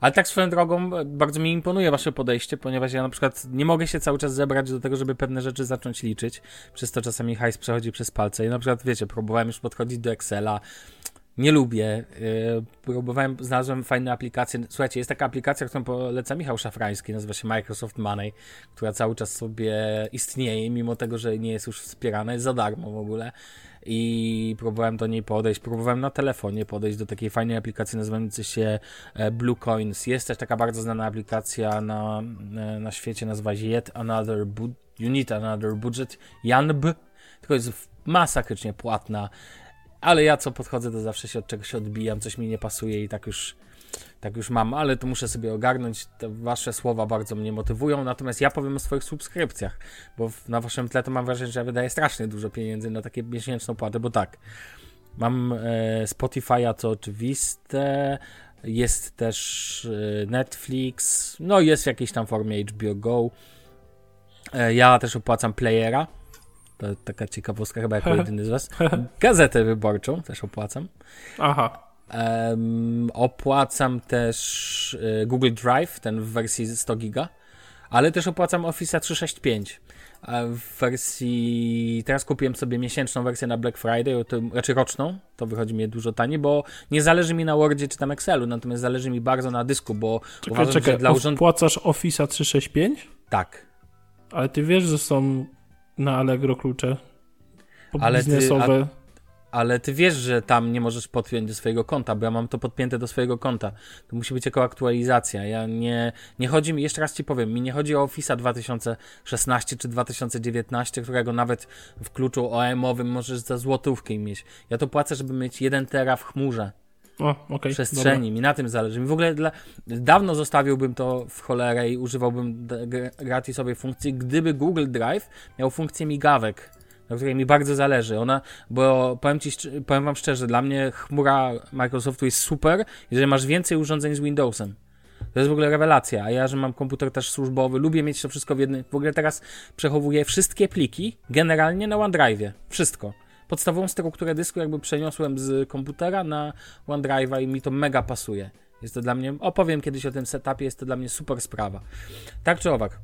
Ale tak swoją drogą bardzo mi imponuje wasze podejście, ponieważ ja na przykład nie mogę się cały czas zebrać do tego, żeby pewne rzeczy zacząć liczyć. Przez to czasami hajs przechodzi przez palce i na przykład wiecie, próbowałem już podchodzić do Excela, nie lubię. Yy, próbowałem, znalazłem fajne aplikacje. Słuchajcie, jest taka aplikacja, którą poleca Michał Szafrański, nazywa się Microsoft Money, która cały czas sobie istnieje, mimo tego, że nie jest już wspierana, jest za darmo w ogóle. I próbowałem do niej podejść. Próbowałem na telefonie podejść do takiej fajnej aplikacji nazywającej się e, Blue Coins. Jest też taka bardzo znana aplikacja na, e, na świecie, nazywa się Yet Another Bu You Need Another Budget, Janb, tylko jest masakrycznie płatna ale ja co podchodzę, to zawsze się od czegoś odbijam, coś mi nie pasuje i tak już, tak już mam, ale to muszę sobie ogarnąć. Te wasze słowa bardzo mnie motywują, natomiast ja powiem o swoich subskrypcjach, bo na waszym tle to mam wrażenie, że ja wydaję strasznie dużo pieniędzy na takie miesięczną płatę, bo tak, mam e, Spotify'a, to oczywiste, jest też e, Netflix, no jest w jakiejś tam formie HBO Go. E, ja też opłacam Playera, taka ciekawostka chyba jako jedyny z was. Gazetę wyborczą też opłacam. Aha. Um, opłacam też y, Google Drive, ten w wersji 100 giga, ale też opłacam Office 365. A w wersji. Teraz kupiłem sobie miesięczną wersję na Black Friday, to, raczej roczną, to wychodzi mi dużo taniej, bo nie zależy mi na Wordzie czy tam Excelu, natomiast zależy mi bardzo na dysku, bo czekaj, uważam, czekaj, że dla urząd... opłacasz Office 365? Tak. Ale ty wiesz, że są na Allegro klucze ale biznesowe. Ty, a, ale ty wiesz, że tam nie możesz podpiąć do swojego konta, bo ja mam to podpięte do swojego konta. To musi być jako aktualizacja. Ja nie, nie chodzi mi, jeszcze raz ci powiem, mi nie chodzi o Office 2016 czy 2019, którego nawet w kluczu OEM-owym możesz za złotówkę mieć. Ja to płacę, żeby mieć 1 tera w chmurze. O, okay, przestrzeni. Dobra. Mi na tym zależy. Mi w ogóle dla, dawno zostawiłbym to w cholerę i używałbym gratisowej funkcji, gdyby Google Drive miał funkcję migawek, na której mi bardzo zależy. Ona, bo powiem, ci, powiem wam szczerze, dla mnie chmura Microsoftu jest super, jeżeli masz więcej urządzeń z Windowsem. To jest w ogóle rewelacja. A ja, że mam komputer też służbowy, lubię mieć to wszystko w jednym. W ogóle teraz przechowuję wszystkie pliki generalnie na OneDrive. Wszystko podstawową strukturę dysku jakby przeniosłem z komputera na OneDrive'a i mi to mega pasuje. Jest to dla mnie, opowiem kiedyś o tym setupie, jest to dla mnie super sprawa. Tak czy owak.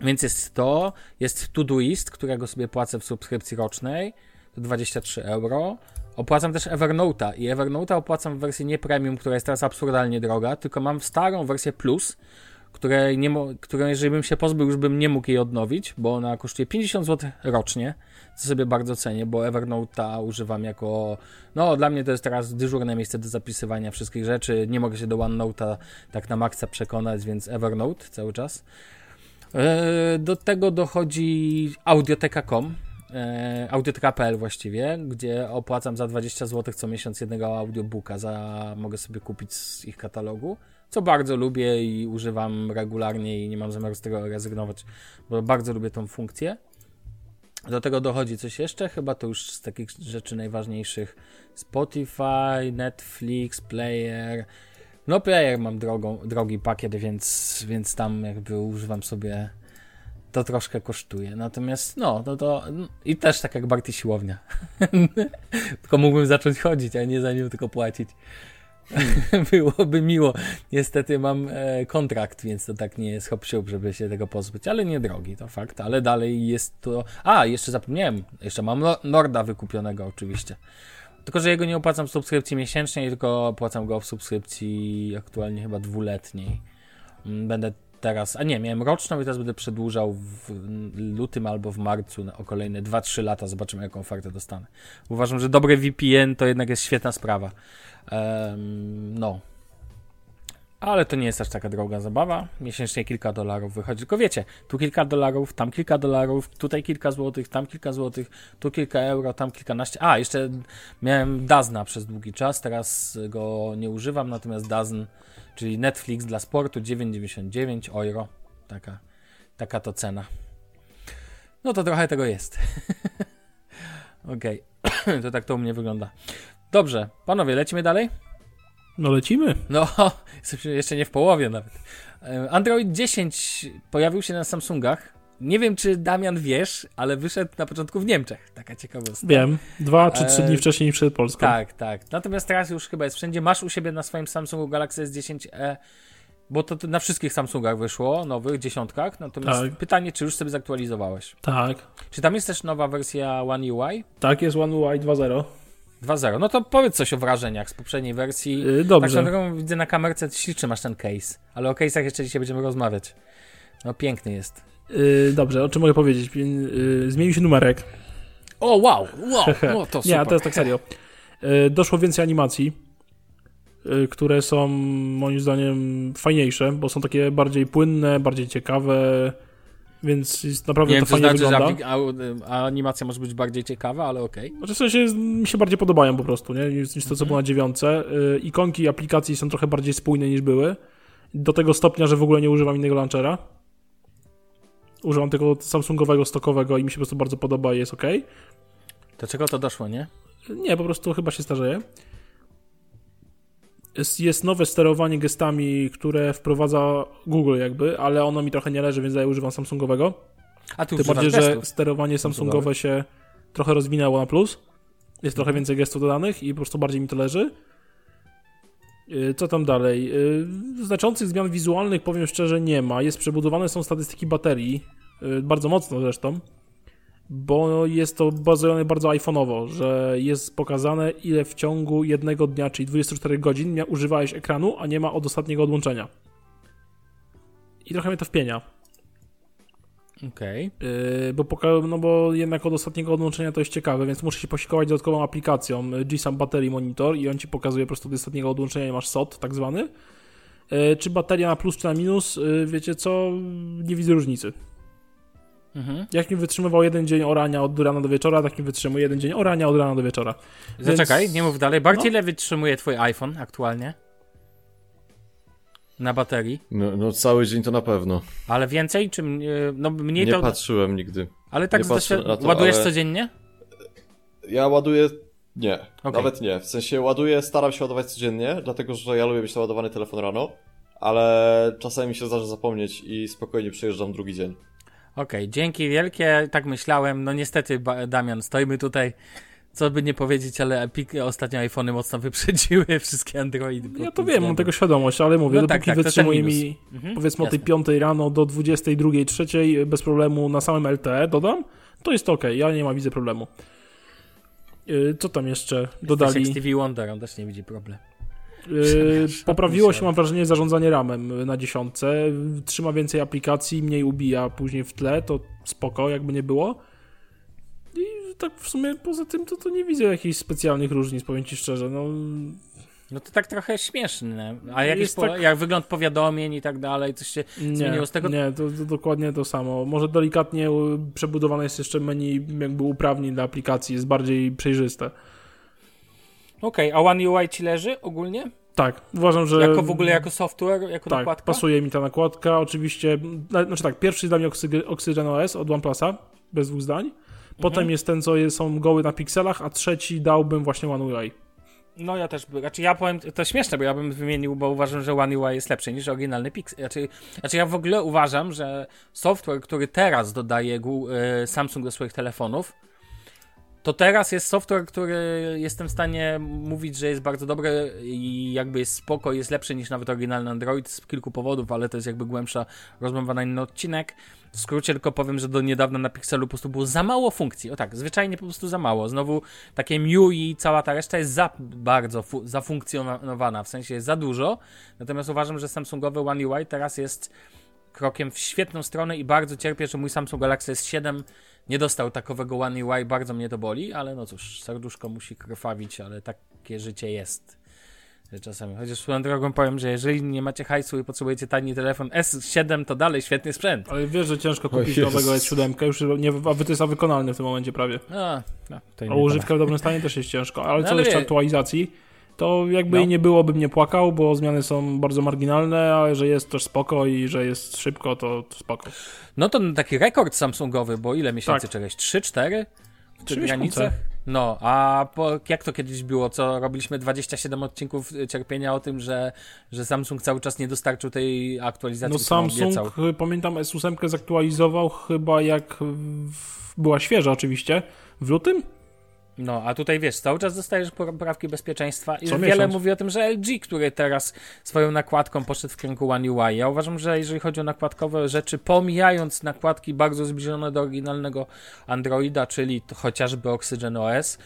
Więc jest to, jest Todoist, którego sobie płacę w subskrypcji rocznej, to 23 euro. Opłacam też Evernote'a i Evernote'a opłacam w wersji nie premium, która jest teraz absurdalnie droga, tylko mam starą wersję plus, której, nie której jeżeli bym się pozbył, już bym nie mógł jej odnowić, bo ona kosztuje 50 zł rocznie, co sobie bardzo cenię, bo Evernote'a używam jako, no dla mnie to jest teraz dyżurne miejsce do zapisywania wszystkich rzeczy, nie mogę się do OneNote'a tak na maksa przekonać, więc Evernote cały czas. E, do tego dochodzi audioteka.com, e, audioteka.pl właściwie, gdzie opłacam za 20 zł co miesiąc jednego audiobooka, za, mogę sobie kupić z ich katalogu co bardzo lubię i używam regularnie i nie mam zamiaru z tego rezygnować, bo bardzo lubię tą funkcję. Do tego dochodzi coś jeszcze, chyba to już z takich rzeczy najważniejszych. Spotify, Netflix, Player. No Player mam drogą, drogi pakiet, więc, więc tam jakby używam sobie to troszkę kosztuje. Natomiast no, no to no, i też tak jak Barty siłownia. tylko mógłbym zacząć chodzić, a nie za nią tylko płacić. Byłoby miło. Niestety mam e, kontrakt, więc to tak nie jest hop żeby się tego pozbyć, ale nie drogi, to fakt, ale dalej jest to... A, jeszcze zapomniałem, jeszcze mam no Norda wykupionego oczywiście. Tylko, że jego nie opłacam w subskrypcji miesięcznej, tylko opłacam go w subskrypcji aktualnie chyba dwuletniej. Mm, będę teraz, a nie, miałem roczną i teraz będę przedłużał w lutym albo w marcu o kolejne 2-3 lata. Zobaczymy, jaką ofertę dostanę. Uważam, że dobry VPN to jednak jest świetna sprawa. Um, no. Ale to nie jest aż taka droga zabawa. Miesięcznie kilka dolarów wychodzi. Tylko wiecie, tu kilka dolarów, tam kilka dolarów, tutaj kilka złotych, tam kilka złotych, tu kilka euro, tam kilkanaście. A, jeszcze miałem Dazna przez długi czas, teraz go nie używam, natomiast Dazn, czyli Netflix dla sportu, 9,99 euro. Taka, taka to cena. No to trochę tego jest. Okej, okay. to tak to u mnie wygląda. Dobrze, panowie, lecimy dalej? No lecimy. No, jeszcze nie w połowie nawet. Android 10 pojawił się na Samsungach. Nie wiem, czy Damian wiesz, ale wyszedł na początku w Niemczech. Taka ciekawostka. Wiem. Dwa czy trzy dni e... wcześniej niż przed Polską. Tak, tak. Natomiast teraz już chyba jest wszędzie. Masz u siebie na swoim Samsungu Galaxy S10e, bo to na wszystkich Samsungach wyszło, nowych, dziesiątkach. Natomiast tak. pytanie, czy już sobie zaktualizowałeś? Tak. Czy tam jest też nowa wersja One UI? Tak, jest One UI 2.0. 2.0. No to powiedz coś o wrażeniach z poprzedniej wersji. Yy, dobrze. Tak widzę na kamerce, śliczny masz ten case, ale o case'ach jeszcze dzisiaj będziemy rozmawiać. No piękny jest. Yy, dobrze, o czym mogę powiedzieć? Yy, zmienił się numerek. O, wow, wow, no to super. Nie, to jest tak serio. Yy, doszło więcej animacji, yy, które są moim zdaniem fajniejsze, bo są takie bardziej płynne, bardziej ciekawe, więc naprawdę nie to wiem, fajnie znaczy, wygląda. A, animacja może być bardziej ciekawa, ale okej. Okay. Znaczy w sensie mi się bardziej podobają po prostu, nie? Niż, niż to, co mhm. było na dziewiątce. Yy, ikonki aplikacji są trochę bardziej spójne niż były. Do tego stopnia, że w ogóle nie używam innego launchera. Używam tego Samsungowego stokowego i mi się po prostu bardzo podoba i jest ok. Do czego to doszło, nie? Nie, po prostu chyba się starzeje. Jest, jest nowe sterowanie gestami, które wprowadza Google jakby, ale ono mi trochę nie leży, więc ja używam Samsungowego. A ty Tym bardziej, że sterowanie Samsungowe się trochę rozwinęło na plus. Jest trochę więcej gestów dodanych i po prostu bardziej mi to leży. Y, co tam dalej? Y, znaczących zmian wizualnych, powiem szczerze, nie ma. Jest przebudowane są statystyki baterii, y, bardzo mocno zresztą bo jest to bazujące bardzo iPhone'owo, że jest pokazane ile w ciągu jednego dnia, czyli 24 godzin używałeś ekranu, a nie ma od ostatniego odłączenia. I trochę mnie to wpienia. Okej. Okay. Yy, bo, no bo jednak od ostatniego odłączenia to jest ciekawe, więc muszę się posikować dodatkową aplikacją G-Sam Battery Monitor i on ci pokazuje po prostu od ostatniego odłączenia i masz SOT tak zwany. Yy, czy bateria na plus czy na minus, yy, wiecie co, nie widzę różnicy. Mhm. Jak mi wytrzymywał jeden dzień orania od rana do wieczora, tak mi wytrzymuje jeden dzień orania od rana do wieczora. Zaczekaj, Więc... nie mów dalej. Bardziej no. ile wytrzymuje twój iPhone aktualnie? Na baterii? No, no, cały dzień to na pewno. Ale więcej, czy no mniej nie to... Nie patrzyłem nigdy. Ale tak to, ładujesz ale... codziennie? Ja ładuję... Nie, okay. nawet nie. W sensie ładuję, staram się ładować codziennie, dlatego że ja lubię mieć naładowany telefon rano, ale czasami mi się zdarza zapomnieć i spokojnie przejeżdżam drugi dzień. Okej, okay, dzięki wielkie, tak myślałem. No niestety, Damian, stoimy tutaj, co by nie powiedzieć, ale Epic, ostatnio iPhony mocno wyprzedziły wszystkie Androidy. Ja to wiem, mam tego świadomość, ale mówię, no dopóki tak, tak, wytrzymuje mi mhm, powiedzmy jasne. o tej 5 rano do 22, 3 bez problemu na samym LTE dodam, to jest ok, ja nie ma widzę problemu. Y, co tam jeszcze dodali? Jesteś jak Stevie Wonder, on też nie widzi problemu. Yy, poprawiło się, mam wrażenie, zarządzanie ramem na dziesiątce. Trzyma więcej aplikacji, mniej ubija później w tle, to spoko, jakby nie było. I tak w sumie poza tym to, to nie widzę jakichś specjalnych różnic, powiem ci szczerze. No, no to tak trochę śmieszne. A jak, jest po, tak... jak wygląd powiadomień i tak dalej, coś się nie, zmieniło z tego? Nie, to, to, dokładnie to samo. Może delikatnie przebudowane jest jeszcze menu jakby uprawnień dla aplikacji, jest bardziej przejrzyste. Okej, okay, a One UI ci leży ogólnie? Tak, uważam, że... Jako w ogóle, jako software, jako tak, nakładka? pasuje mi ta nakładka. Oczywiście, znaczy tak, pierwszy jest dla mnie Oxygen OS od OnePlusa, bez dwóch zdań. Potem mhm. jest ten, co jest, są goły na pikselach, a trzeci dałbym właśnie One UI. No ja też, znaczy ja powiem, to śmieszne, bo ja bym wymienił, bo uważam, że One UI jest lepszy niż oryginalny Pixel. Znaczy, znaczy ja w ogóle uważam, że software, który teraz dodaje e, Samsung do swoich telefonów, to teraz jest software, który jestem w stanie mówić, że jest bardzo dobry i jakby jest spoko, jest lepszy niż nawet oryginalny Android z kilku powodów, ale to jest jakby głębsza rozmowa na inny odcinek. W skrócie tylko powiem, że do niedawna na Pixelu po prostu było za mało funkcji. O tak, zwyczajnie po prostu za mało. Znowu takie MIUI i cała ta reszta jest za bardzo fu zafunkcjonowana, w sensie jest za dużo. Natomiast uważam, że Samsungowy One UI teraz jest krokiem w świetną stronę i bardzo cierpię, że mój Samsung Galaxy S7 nie dostał takowego One UI, bardzo mnie to boli, ale no cóż, serduszko musi krwawić, ale takie życie jest. Czasami. Chociaż swoją drogą powiem, że jeżeli nie macie hajsu i potrzebujecie tani telefon S7, to dalej świetny sprzęt. Ale wiesz, że ciężko kupić nowego S7, już nie, a to jest wykonalny w tym momencie prawie. A, no, a używka w dobrym stanie też jest ciężko, ale No, co ale jeszcze wie- aktualizacji, to jakby No. nie było, bym nie płakał, bo zmiany są bardzo marginalne, ale że jest też spoko i że jest szybko, to, to spoko. No to taki rekord Samsungowy, bo ile miesięcy Tak. czegoś? 3-4? W tych granicach? No, a po, jak to kiedyś było, co robiliśmy 27 odcinków y, cierpienia o tym, że, że Samsung cały czas nie dostarczył tej aktualizacji, No Samsung, obiecał. y, pamiętam, S8 zaktualizował chyba jak w, była świeża oczywiście, w lutym? No, a tutaj wiesz, cały czas dostajesz poprawki bezpieczeństwa i Co wiele miesiąc. mówi o tym, że LG, który teraz swoją nakładką poszedł w kierunku One UI. Ja uważam, że jeżeli chodzi o nakładkowe rzeczy, pomijając nakładki bardzo zbliżone do oryginalnego Androida, czyli chociażby Oxygen OS,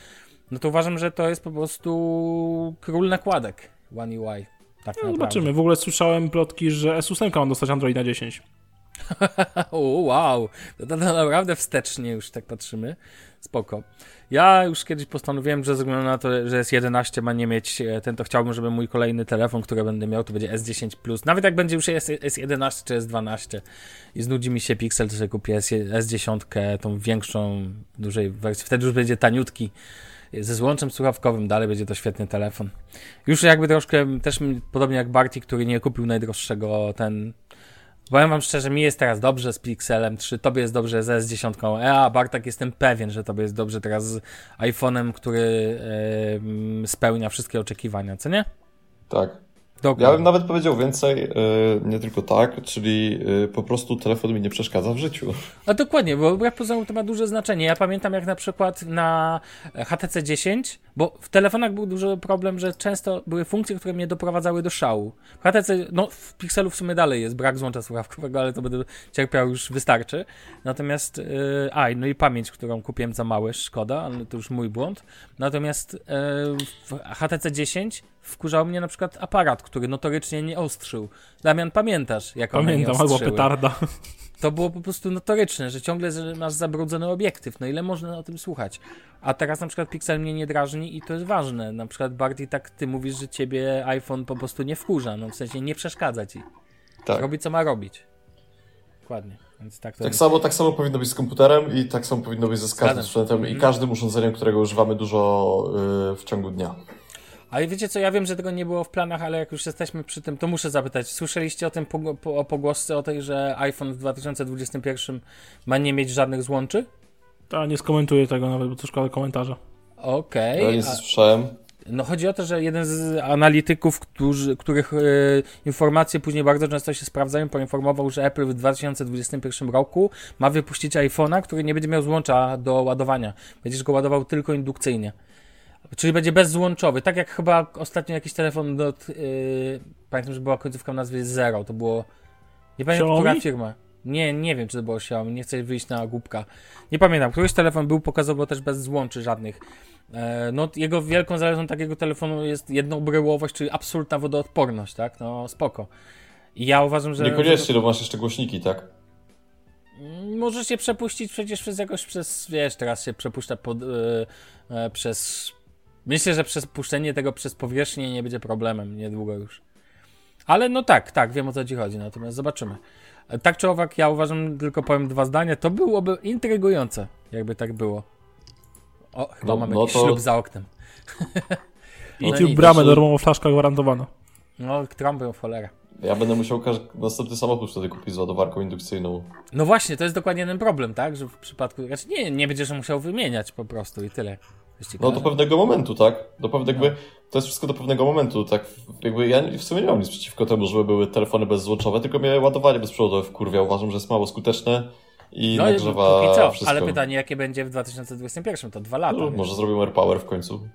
no to uważam, że to jest po prostu król nakładek One UI. Tak No, zobaczymy. W ogóle słyszałem plotki, że S8 ma dostać Androida 10. O, wow, to, to, to naprawdę wstecznie już tak patrzymy. Spoko. Ja już kiedyś postanowiłem, że ze względu na to, że S11 ma nie mieć e, ten, to chciałbym, żeby mój kolejny telefon, który będę miał, to będzie S10 Plus. Nawet jak będzie już S, S11 czy S12 i znudzi mi się Pixel, to sobie kupię S, S10, tą większą, dużej wersji. Wtedy już będzie taniutki ze złączem słuchawkowym, dalej będzie to świetny telefon. Już jakby troszkę, też podobnie jak Barty, który nie kupił najdroższego ten Powiem wam szczerze, mi jest teraz dobrze z Pixelem 3, tobie jest dobrze z S10. E, a Bartak jestem pewien, że tobie jest dobrze teraz z iPhone'em, który em, spełnia wszystkie oczekiwania, co nie? Tak. Dokładnie. Ja bym nawet powiedział więcej, yy, nie tylko tak, czyli yy, po prostu telefon mi nie przeszkadza w życiu. A dokładnie, bo wbrew pozorom to ma duże znaczenie. Ja pamiętam jak na przykład na HTC 10, bo w telefonach był duży problem, że często były funkcje, które mnie doprowadzały do szału. W HTC, no w Pixelu w sumie dalej jest brak złącza słuchawkowego, ale to będę cierpiał już wystarczy. Natomiast, yy, a no i pamięć, którą kupiłem za małe, szkoda, ale to już mój błąd. Natomiast yy, w HTC 10 wkurzał mnie na przykład aparat, który notorycznie nie ostrzył. Damian, pamiętasz, jak one Pamiętam, nie albo ostrzyły? petarda. To było po prostu notoryczne, że ciągle masz zabrudzony obiektyw. No ile można o tym słuchać? A teraz na przykład Pixel mnie nie drażni i to jest ważne. Na przykład bardziej tak ty mówisz, że ciebie iPhone po prostu nie wkurza, no w sensie nie przeszkadza ci. Tak. Robi co ma robić. Dokładnie. Więc tak to Tak samo, tak samo powinno być z komputerem i tak samo powinno być ze każdym sprzętem i Mhm. każdym urządzeniem, którego używamy dużo yy, w ciągu dnia. Ale wiecie co, ja wiem, że tego nie było w planach, ale jak już jesteśmy przy tym, to muszę zapytać. Słyszeliście o tym po, o pogłosce o tej, że iPhone w 2021 ma nie mieć żadnych złączy? Ta, nie skomentuję tego nawet, bo to szkoda komentarza. Okej. Ja nie słyszałem. No chodzi o to, że jeden z analityków, którzy, których e, informacje później bardzo często się sprawdzają, poinformował, że Apple w 2021 roku ma wypuścić iPhone'a, który nie będzie miał złącza do ładowania. Będziesz go ładował tylko indukcyjnie. Czyli będzie bezzłączowy. Tak jak chyba ostatnio jakiś telefon do... Yy, pamiętam, że była końcówka nazwy Zero. To było... Nie pamiętam, Xiaomi? która firma. Nie, nie wiem, czy to było Xiaomi. Nie chcę wyjść na głupka. Nie pamiętam. Któryś telefon był, pokazywał też bez złączy żadnych. E, No, jego wielką zaletą takiego telefonu jest jednobryłowość, czyli absolutna wodoodporność, tak? No, spoko. I ja uważam, że... Niekoniecznie, bo masz jeszcze głośniki, tak? Mm, Możesz się przepuścić przecież przez jakoś, przez, wiesz, teraz się przepuszcza pod, e, przez... Myślę, że przez puszczenie tego przez powierzchnię nie będzie problemem, niedługo już. Ale no tak, tak, wiem o co ci chodzi, natomiast zobaczymy. E, Tak czy owak, ja uważam, tylko powiem dwa zdania, to byłoby intrygujące, jakby tak było. O, chyba No- mamy no jakiś to- ślub za oknem. I No tu bramę, darmowa flaszka gwarantowana. No, trąbę w cholerę. Ja będę musiał następny samochód wtedy kupić z ładowarką indukcyjną. No właśnie, to jest dokładnie ten problem, tak? Że w przypadku. Znaczy nie, nie będziesz musiał wymieniać po prostu i tyle. No do pewnego momentu, tak? Do pewnego, No. jakby, to jest wszystko do pewnego momentu, tak? Jakby ja w sumie nie mam nic przeciwko temu, żeby były telefony bezzłączowe, tylko mnie ładowanie bezprzewodowe wkurwia. Uważam, że jest mało skuteczne i No i nagrzewa póki co, wszystko. ale pytanie, jakie będzie w 2021? To dwa lata. No, może zrobimy AirPower w końcu.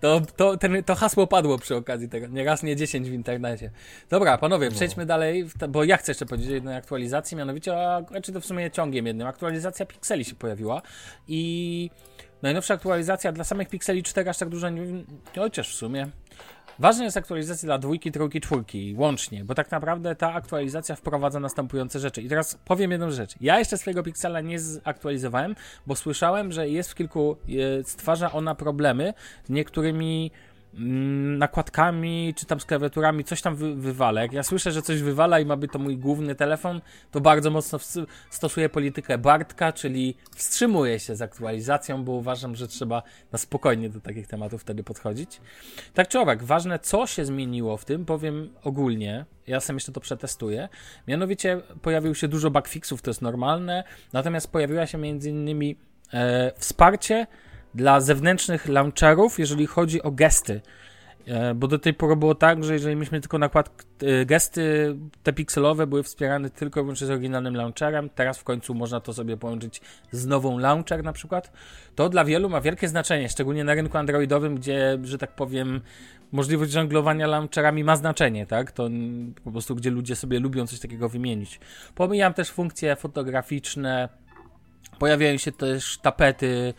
To, to, ten, to hasło padło przy okazji tego. Nie raz, nie dziesięć w internecie. Dobra, panowie, przejdźmy dalej, w te, bo ja chcę jeszcze powiedzieć o jednej aktualizacji, mianowicie, o, znaczy to w sumie ciągiem jednym. Aktualizacja Pixeli się pojawiła i najnowsza aktualizacja dla samych Pixeli 4 aż tak dużo nie, chociaż w sumie. Ważna jest aktualizacja dla dwójki, trójki, czwórki łącznie, bo tak naprawdę ta aktualizacja wprowadza następujące rzeczy. I teraz powiem jedną rzecz. Ja jeszcze swojego Pixela nie zaktualizowałem, bo słyszałem, że jest w kilku, e, stwarza ona problemy niektórymi nakładkami, czy tam z klawiaturami, coś tam wy, wywala. Jak ja słyszę, że coś wywala i ma być to mój główny telefon, to bardzo mocno stosuję politykę Bartka, czyli wstrzymuję się z aktualizacją, bo uważam, że trzeba na spokojnie do takich tematów wtedy podchodzić. Tak czy owak, ważne co się zmieniło w tym, powiem ogólnie, ja sam jeszcze to przetestuję. Mianowicie pojawił się dużo bugfixów, to jest normalne, natomiast pojawiła się między innymi e, wsparcie dla zewnętrznych launcherów, jeżeli chodzi o gesty. E, bo do tej pory było tak, że jeżeli mieliśmy tylko nakład, e, gesty te pikselowe były wspierane tylko wyłącznie z oryginalnym launcherem, teraz w końcu można to sobie połączyć z nową launcher na przykład, to dla wielu ma wielkie znaczenie, szczególnie na rynku androidowym, gdzie, że tak powiem, możliwość żonglowania launcherami ma znaczenie, tak? To po prostu, gdzie ludzie sobie lubią coś takiego wymienić. Pomijam też funkcje fotograficzne, pojawiają się też tapety,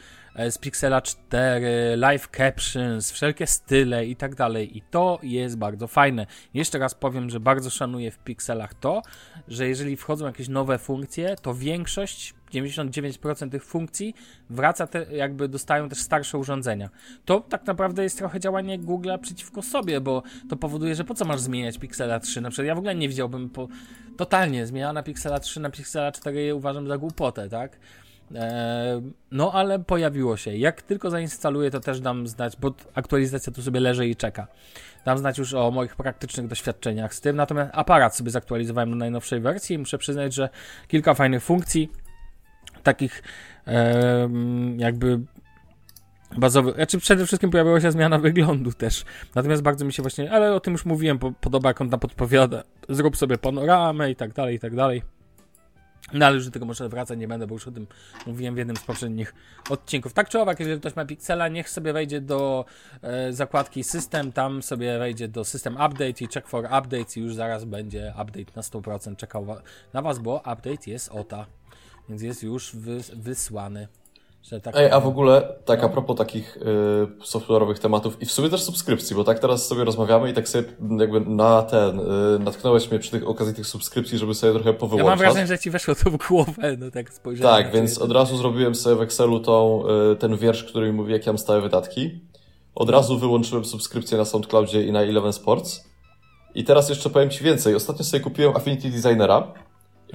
z Pixela 4, live captions, wszelkie style i tak dalej. I to jest bardzo fajne. Jeszcze raz powiem, że bardzo szanuję w Pixelach to, że jeżeli wchodzą jakieś nowe funkcje, to większość 99% tych funkcji wraca, te, jakby dostają też starsze urządzenia. To tak naprawdę jest trochę działanie Google'a przeciwko sobie, bo to powoduje, że po co masz zmieniać Pixela 3? Na przykład ja w ogóle nie widziałbym po, totalnie zmiana Pixela 3 na Pixela 4 uważam za głupotę, tak? E, no ale pojawiło się. Jak tylko zainstaluję, to też dam znać, bo aktualizacja tu sobie leży i czeka. Dam znać już o moich praktycznych doświadczeniach z tym. Natomiast aparat sobie zaktualizowałem do najnowszej wersji i muszę przyznać, że kilka fajnych funkcji, takich jakby bazowych. Znaczy przede wszystkim pojawiła się zmiana wyglądu też. Natomiast bardzo mi się właśnie, ale o tym już mówiłem, podoba jak on tam podpowiada. Zrób sobie panoramę i tak dalej, i tak dalej. No ale już do tego może wracać nie będę, bo już o tym mówiłem w jednym z poprzednich odcinków. Tak czy owak, jeżeli ktoś ma Pixela, niech sobie wejdzie do e, zakładki System, tam sobie wejdzie do System Update i check for updates i już zaraz będzie update na 100% czekał na Was, bo update jest OTA, więc jest już wysłany. Tak Ej, a w ogóle, tak a propos takich y, software'owych tematów i w sumie też subskrypcji, bo tak teraz sobie rozmawiamy i tak sobie jakby na ten, y, natknąłeś mnie przy tych okazji tych subskrypcji, żeby sobie trochę powyłączać. Ja mam wrażenie, że ci weszło to w głowę, no tak spojrzałem. Tak, więc od razu zrobiłem sobie w Excelu tą, y, ten wiersz, który mi mówi, jakie mam stałe wydatki. Od razu wyłączyłem subskrypcję na SoundCloudzie i na Eleven Sports. I teraz jeszcze powiem Ci więcej. Ostatnio sobie kupiłem Affinity Designera.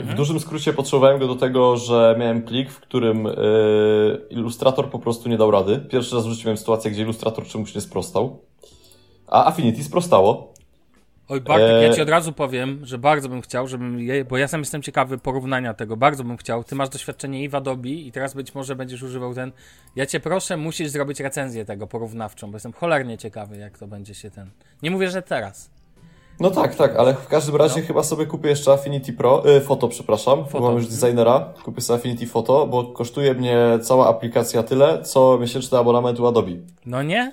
W dużym skrócie potrzebowałem go do tego, że miałem plik, w którym yy, ilustrator po prostu nie dał rady. Pierwszy raz w życiu miałem sytuację, gdzie ilustrator czemuś nie sprostał. A Affinity sprostało. Oj, Bartek, e... ja ci od razu powiem, że bardzo bym chciał, żebym bo ja sam jestem ciekawy porównania tego, bardzo bym chciał. Ty masz doświadczenie i w Adobe i teraz być może będziesz używał ten. Ja cię proszę, musisz zrobić recenzję tego porównawczą, bo jestem cholernie ciekawy, jak to będzie się ten. Nie mówię, że teraz. No tak, tak, ale w każdym razie no. chyba sobie kupię jeszcze Affinity Pro, y, Photo, przepraszam, Photo. mam już designera, kupię sobie Affinity Photo, bo kosztuje mnie cała aplikacja tyle, co miesięczny abonament u Adobe. No nie?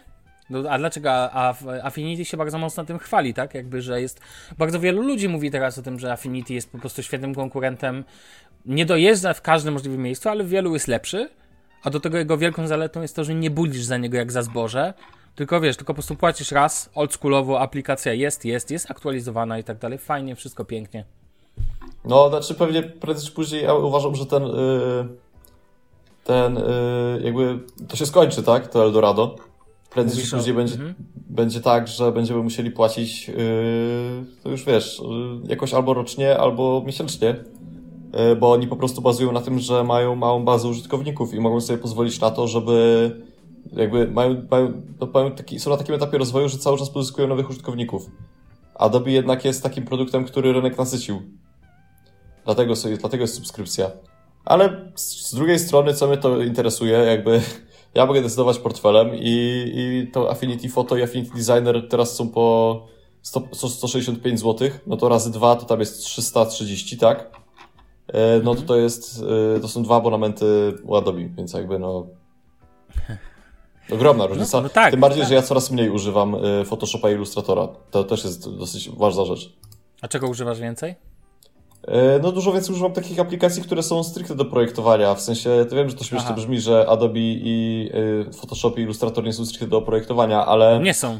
No, a dlaczego? A, Affinity się bardzo mocno tym chwali, tak? Jakby, że jest. Bardzo wielu ludzi mówi teraz o tym, że Affinity jest po prostu świetnym konkurentem. Nie dojeżdża w każdym możliwym miejscu, ale w wielu jest lepszy. A do tego jego wielką zaletą jest to, że nie budzisz za niego jak za zboże, tylko wiesz, tylko po prostu płacisz raz, oldschoolowo, aplikacja jest, jest, jest aktualizowana i tak dalej. Fajnie, wszystko pięknie. No, znaczy pewnie prędzej czy później ja uważam, że ten yy, ten yy, jakby to się skończy, tak? To Eldorado. Prędzej czy później będzie, mhm. będzie tak, że będziemy musieli płacić yy, to już wiesz, yy, jakoś albo rocznie, albo miesięcznie. Yy, bo oni po prostu bazują na tym, że mają małą bazę użytkowników i mogą sobie pozwolić na to, żeby jakby mają, mają, no mają taki, są na takim etapie rozwoju, że cały czas pozyskują nowych użytkowników. Adobe jednak jest takim produktem, który rynek nasycił. Dlatego, dlatego jest subskrypcja. Ale z drugiej strony, co mnie to interesuje, jakby ja mogę decydować portfelem i, i to Affinity Photo i Affinity Designer teraz są po 100, 165 zł, no to razy dwa to tam jest 330, tak? E, no to to jest, e, to są dwa abonamenty u Adobe, więc jakby no Ogromna różnica. No, no tak, Tym bardziej, tak. że ja coraz mniej używam y, Photoshopa i Illustratora. To też jest dosyć ważna rzecz. A czego używasz więcej? Y, no dużo więcej używam takich aplikacji, które są stricte do projektowania. W sensie, to wiem, że to śmiesznie Aha. brzmi, że Adobe i y, Photoshop i Illustrator nie są stricte do projektowania, ale... Nie są.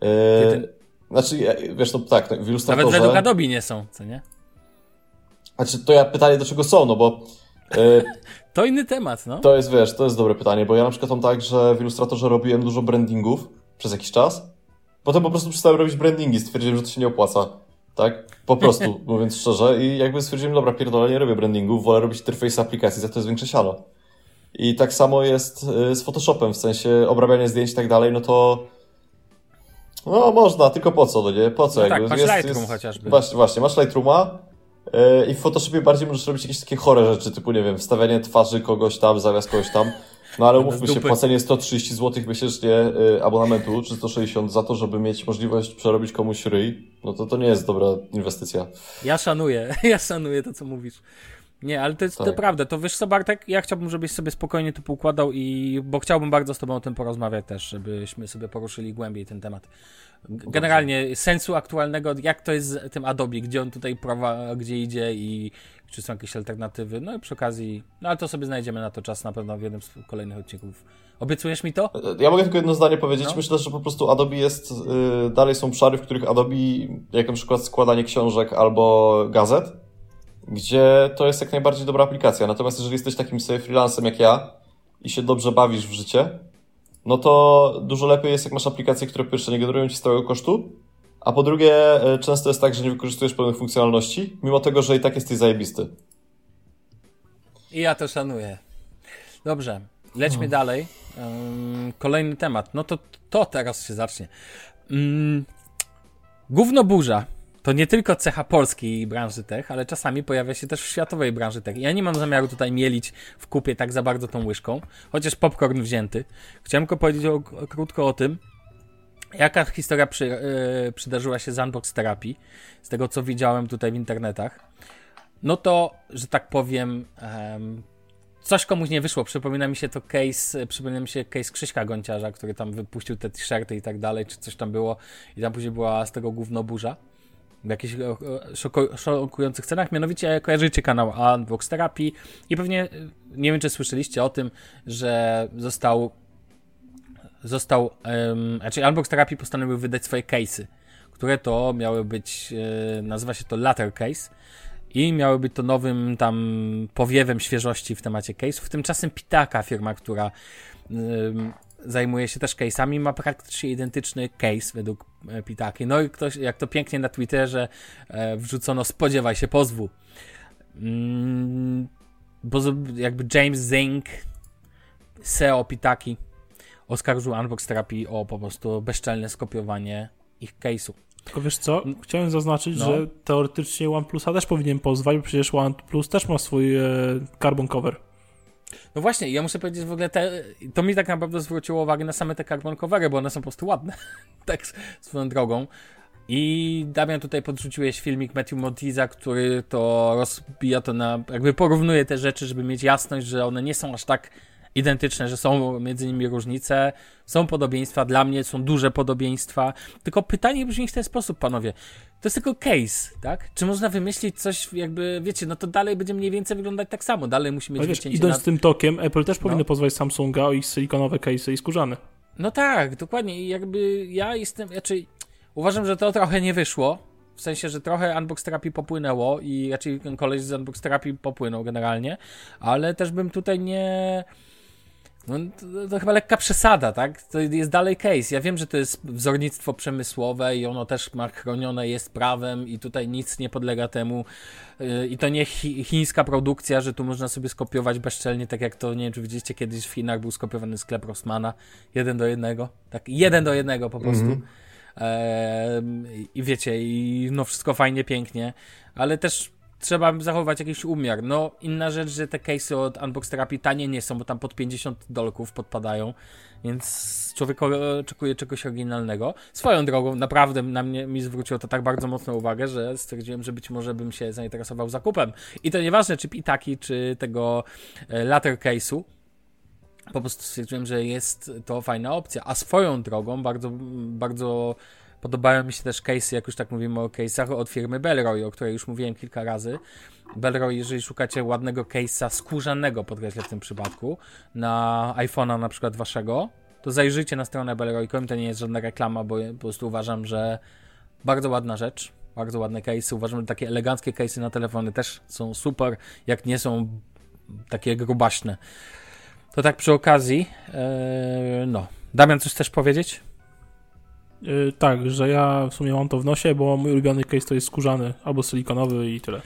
Yy, znaczy, wiesz, no tak, no, w Illustratorze... Nawet według Adobe nie są, co nie? Znaczy, to ja pytanie, do czego są, no bo... to inny temat, no. To jest, wiesz, to jest dobre pytanie, bo ja na przykład mam tak, że w Illustratorze robiłem dużo brandingów przez jakiś czas. Potem po prostu przestałem robić brandingi, stwierdziłem, że to się nie opłaca. Tak? Po prostu, mówiąc szczerze. I jakby stwierdziłem, dobra, pierdolę, nie robię brandingów, wolę robić interfejs aplikacji, za to jest większe siano. I tak samo jest y, z Photoshopem, w sensie obrabiania zdjęć i tak dalej, no to no można, tylko po co, no nie? Po co? No jakby? tak, masz jest, Lightroom jest... chociażby. Właśnie, właśnie, masz Lightrooma i w Photoshopie bardziej możesz robić jakieś takie chore rzeczy, typu, nie wiem, wstawianie twarzy kogoś tam, zamiast kogoś tam. No ale umówmy się, płacenie 130 zł miesięcznie yy, abonamentu, czy 160 za to, żeby mieć możliwość przerobić komuś ryj, no to to nie jest dobra inwestycja. Ja szanuję, ja szanuję to, co mówisz. Nie, ale to jest tak. to prawda. To wiesz co, Bartek, ja chciałbym, żebyś sobie spokojnie to poukładał i bo chciałbym bardzo z tobą o tym porozmawiać też, żebyśmy sobie poruszyli głębiej ten temat. Generalnie sensu aktualnego, jak to jest z tym Adobe, gdzie on tutaj prawa, gdzie idzie i czy są jakieś alternatywy. No i przy okazji, no ale to sobie znajdziemy na to czas na pewno w jednym z kolejnych odcinków. Obiecujesz mi to? Ja mogę tylko jedno zdanie powiedzieć. No. Myślę, że po prostu Adobe jest, yy, dalej są obszary, w których Adobe, jak na przykład składanie książek albo gazet, gdzie to jest jak najbardziej dobra aplikacja. Natomiast jeżeli jesteś takim sobie freelancem jak ja i się dobrze bawisz w życie, no to dużo lepiej jest, jak masz aplikacje, które pierwsze nie generują ci stałego kosztu, a po drugie e, często jest tak, że nie wykorzystujesz pewnych funkcjonalności, mimo tego, że i tak jesteś zajebisty. I ja to szanuję. Dobrze, lećmy hmm. dalej. kolejny temat. No to to teraz się zacznie. Um, gówno burza to nie tylko cecha polskiej branży tech, ale czasami pojawia się też w światowej branży tech. Ja nie mam zamiaru tutaj mielić w kupie tak za bardzo tą łyżką, chociaż popcorn wzięty. Chciałem tylko powiedzieć o, o, krótko o tym, jaka historia przy, yy, przydarzyła się z Unbox Therapy, z tego co widziałem tutaj w internetach. No to, że tak powiem, coś komuś nie wyszło. Przypomina mi się to case, przypomina mi się case Krzyśka Gonciarza, który tam wypuścił te t-shirty i tak dalej, czy coś tam było i tam później była z tego gówno burza w jakichś e, szokujących cenach. Mianowicie kojarzycie kanał Unbox Therapy i pewnie e, nie wiem, czy słyszeliście o tym, że został został, um, znaczy Unbox Therapy postanowił wydać swoje case'y, które to miały być, e, nazywa się to Latter Case i miały być to nowym tam powiewem świeżości w temacie case'ów. Tymczasem Pitaka, firma, która zajmuje się też case'ami, ma praktycznie identyczny case według e, Pitaki. No i ktoś, jak to pięknie na Twitterze e, wrzucono, spodziewaj się pozwu. Mm, bo jakby James Zink, CEO Pitaki, oskarżył Unbox Therapy o po prostu bezczelne skopiowanie ich case'u. Tylko wiesz co, chciałem zaznaczyć, no. że teoretycznie OnePlusa też powinien pozwać, bo przecież OnePlus też ma swój e, carbon cover. No właśnie, ja muszę powiedzieć w ogóle, te, to mi tak naprawdę zwróciło uwagę na same te carbon covery, bo one są po prostu ładne, tak swoją drogą. I Damian tutaj podrzuciłeś filmik Matthew Motiza, który to rozbija to na, jakby porównuje te rzeczy, żeby mieć jasność, że one nie są aż tak identyczne, że są między nimi różnice, są podobieństwa, dla mnie są duże podobieństwa. Tylko pytanie brzmi w ten sposób, panowie. To jest tylko case, tak? Czy można wymyślić coś, jakby, wiecie, no to dalej będzie mniej więcej wyglądać tak samo. Dalej musi mieć wiesz, Idąc na... tym tokiem, Apple też powinno no. pozwać Samsunga o ich silikonowe case i skórzane. No tak, dokładnie. I jakby ja jestem, znaczy, uważam, że to trochę nie wyszło. W sensie, że trochę Unbox Therapy popłynęło i raczej ten koleś z Unbox Therapy popłynął generalnie, ale też bym tutaj nie no, to, to, chyba lekka przesada, tak? To jest dalej case. Ja wiem, że to jest wzornictwo przemysłowe i ono też ma chronione jest prawem i tutaj nic nie podlega temu. Yy, I to nie chi chińska produkcja, że tu można sobie skopiować bezczelnie, tak jak to, nie wiem, czy widzieliście kiedyś w Chinach był skopiowany sklep Rossmana. Jeden do jednego. Tak, jeden do jednego po prostu. Mm -hmm. I wiecie, i no wszystko fajnie, pięknie, ale też trzeba zachować jakiś umiar. No, inna rzecz, że te case'y od Unbox Therapy tanie nie są, bo tam pod 50 dolków podpadają, więc człowiek oczekuje czegoś oryginalnego. Swoją drogą, naprawdę na mnie mi zwróciło to tak bardzo mocno uwagę, że stwierdziłem, że być może bym się zainteresował zakupem. I to nieważne, czy Pitaki, czy tego e, latter case'u, po prostu stwierdziłem, że jest to fajna opcja. A swoją drogą, bardzo, bardzo Podobają mi się też case'y, jak już tak mówimy o case'ach, od firmy Bellroy, o której już mówiłem kilka razy. Bellroy, jeżeli szukacie ładnego case'a skórzanego, podkreślę w tym przypadku, na iPhone'a na przykład waszego, to zajrzyjcie na stronę Belroy.com, to nie jest żadna reklama, bo po prostu uważam, że bardzo ładna rzecz, bardzo ładne case. Uważam, że takie eleganckie case na telefony też są super, jak nie są takie grubaśne. To tak przy okazji, yy, no. Damian, coś chcesz powiedzieć? Yy, tak, że ja w sumie mam to w nosie, bo mój ulubiony case to jest skórzany albo silikonowy i tyle.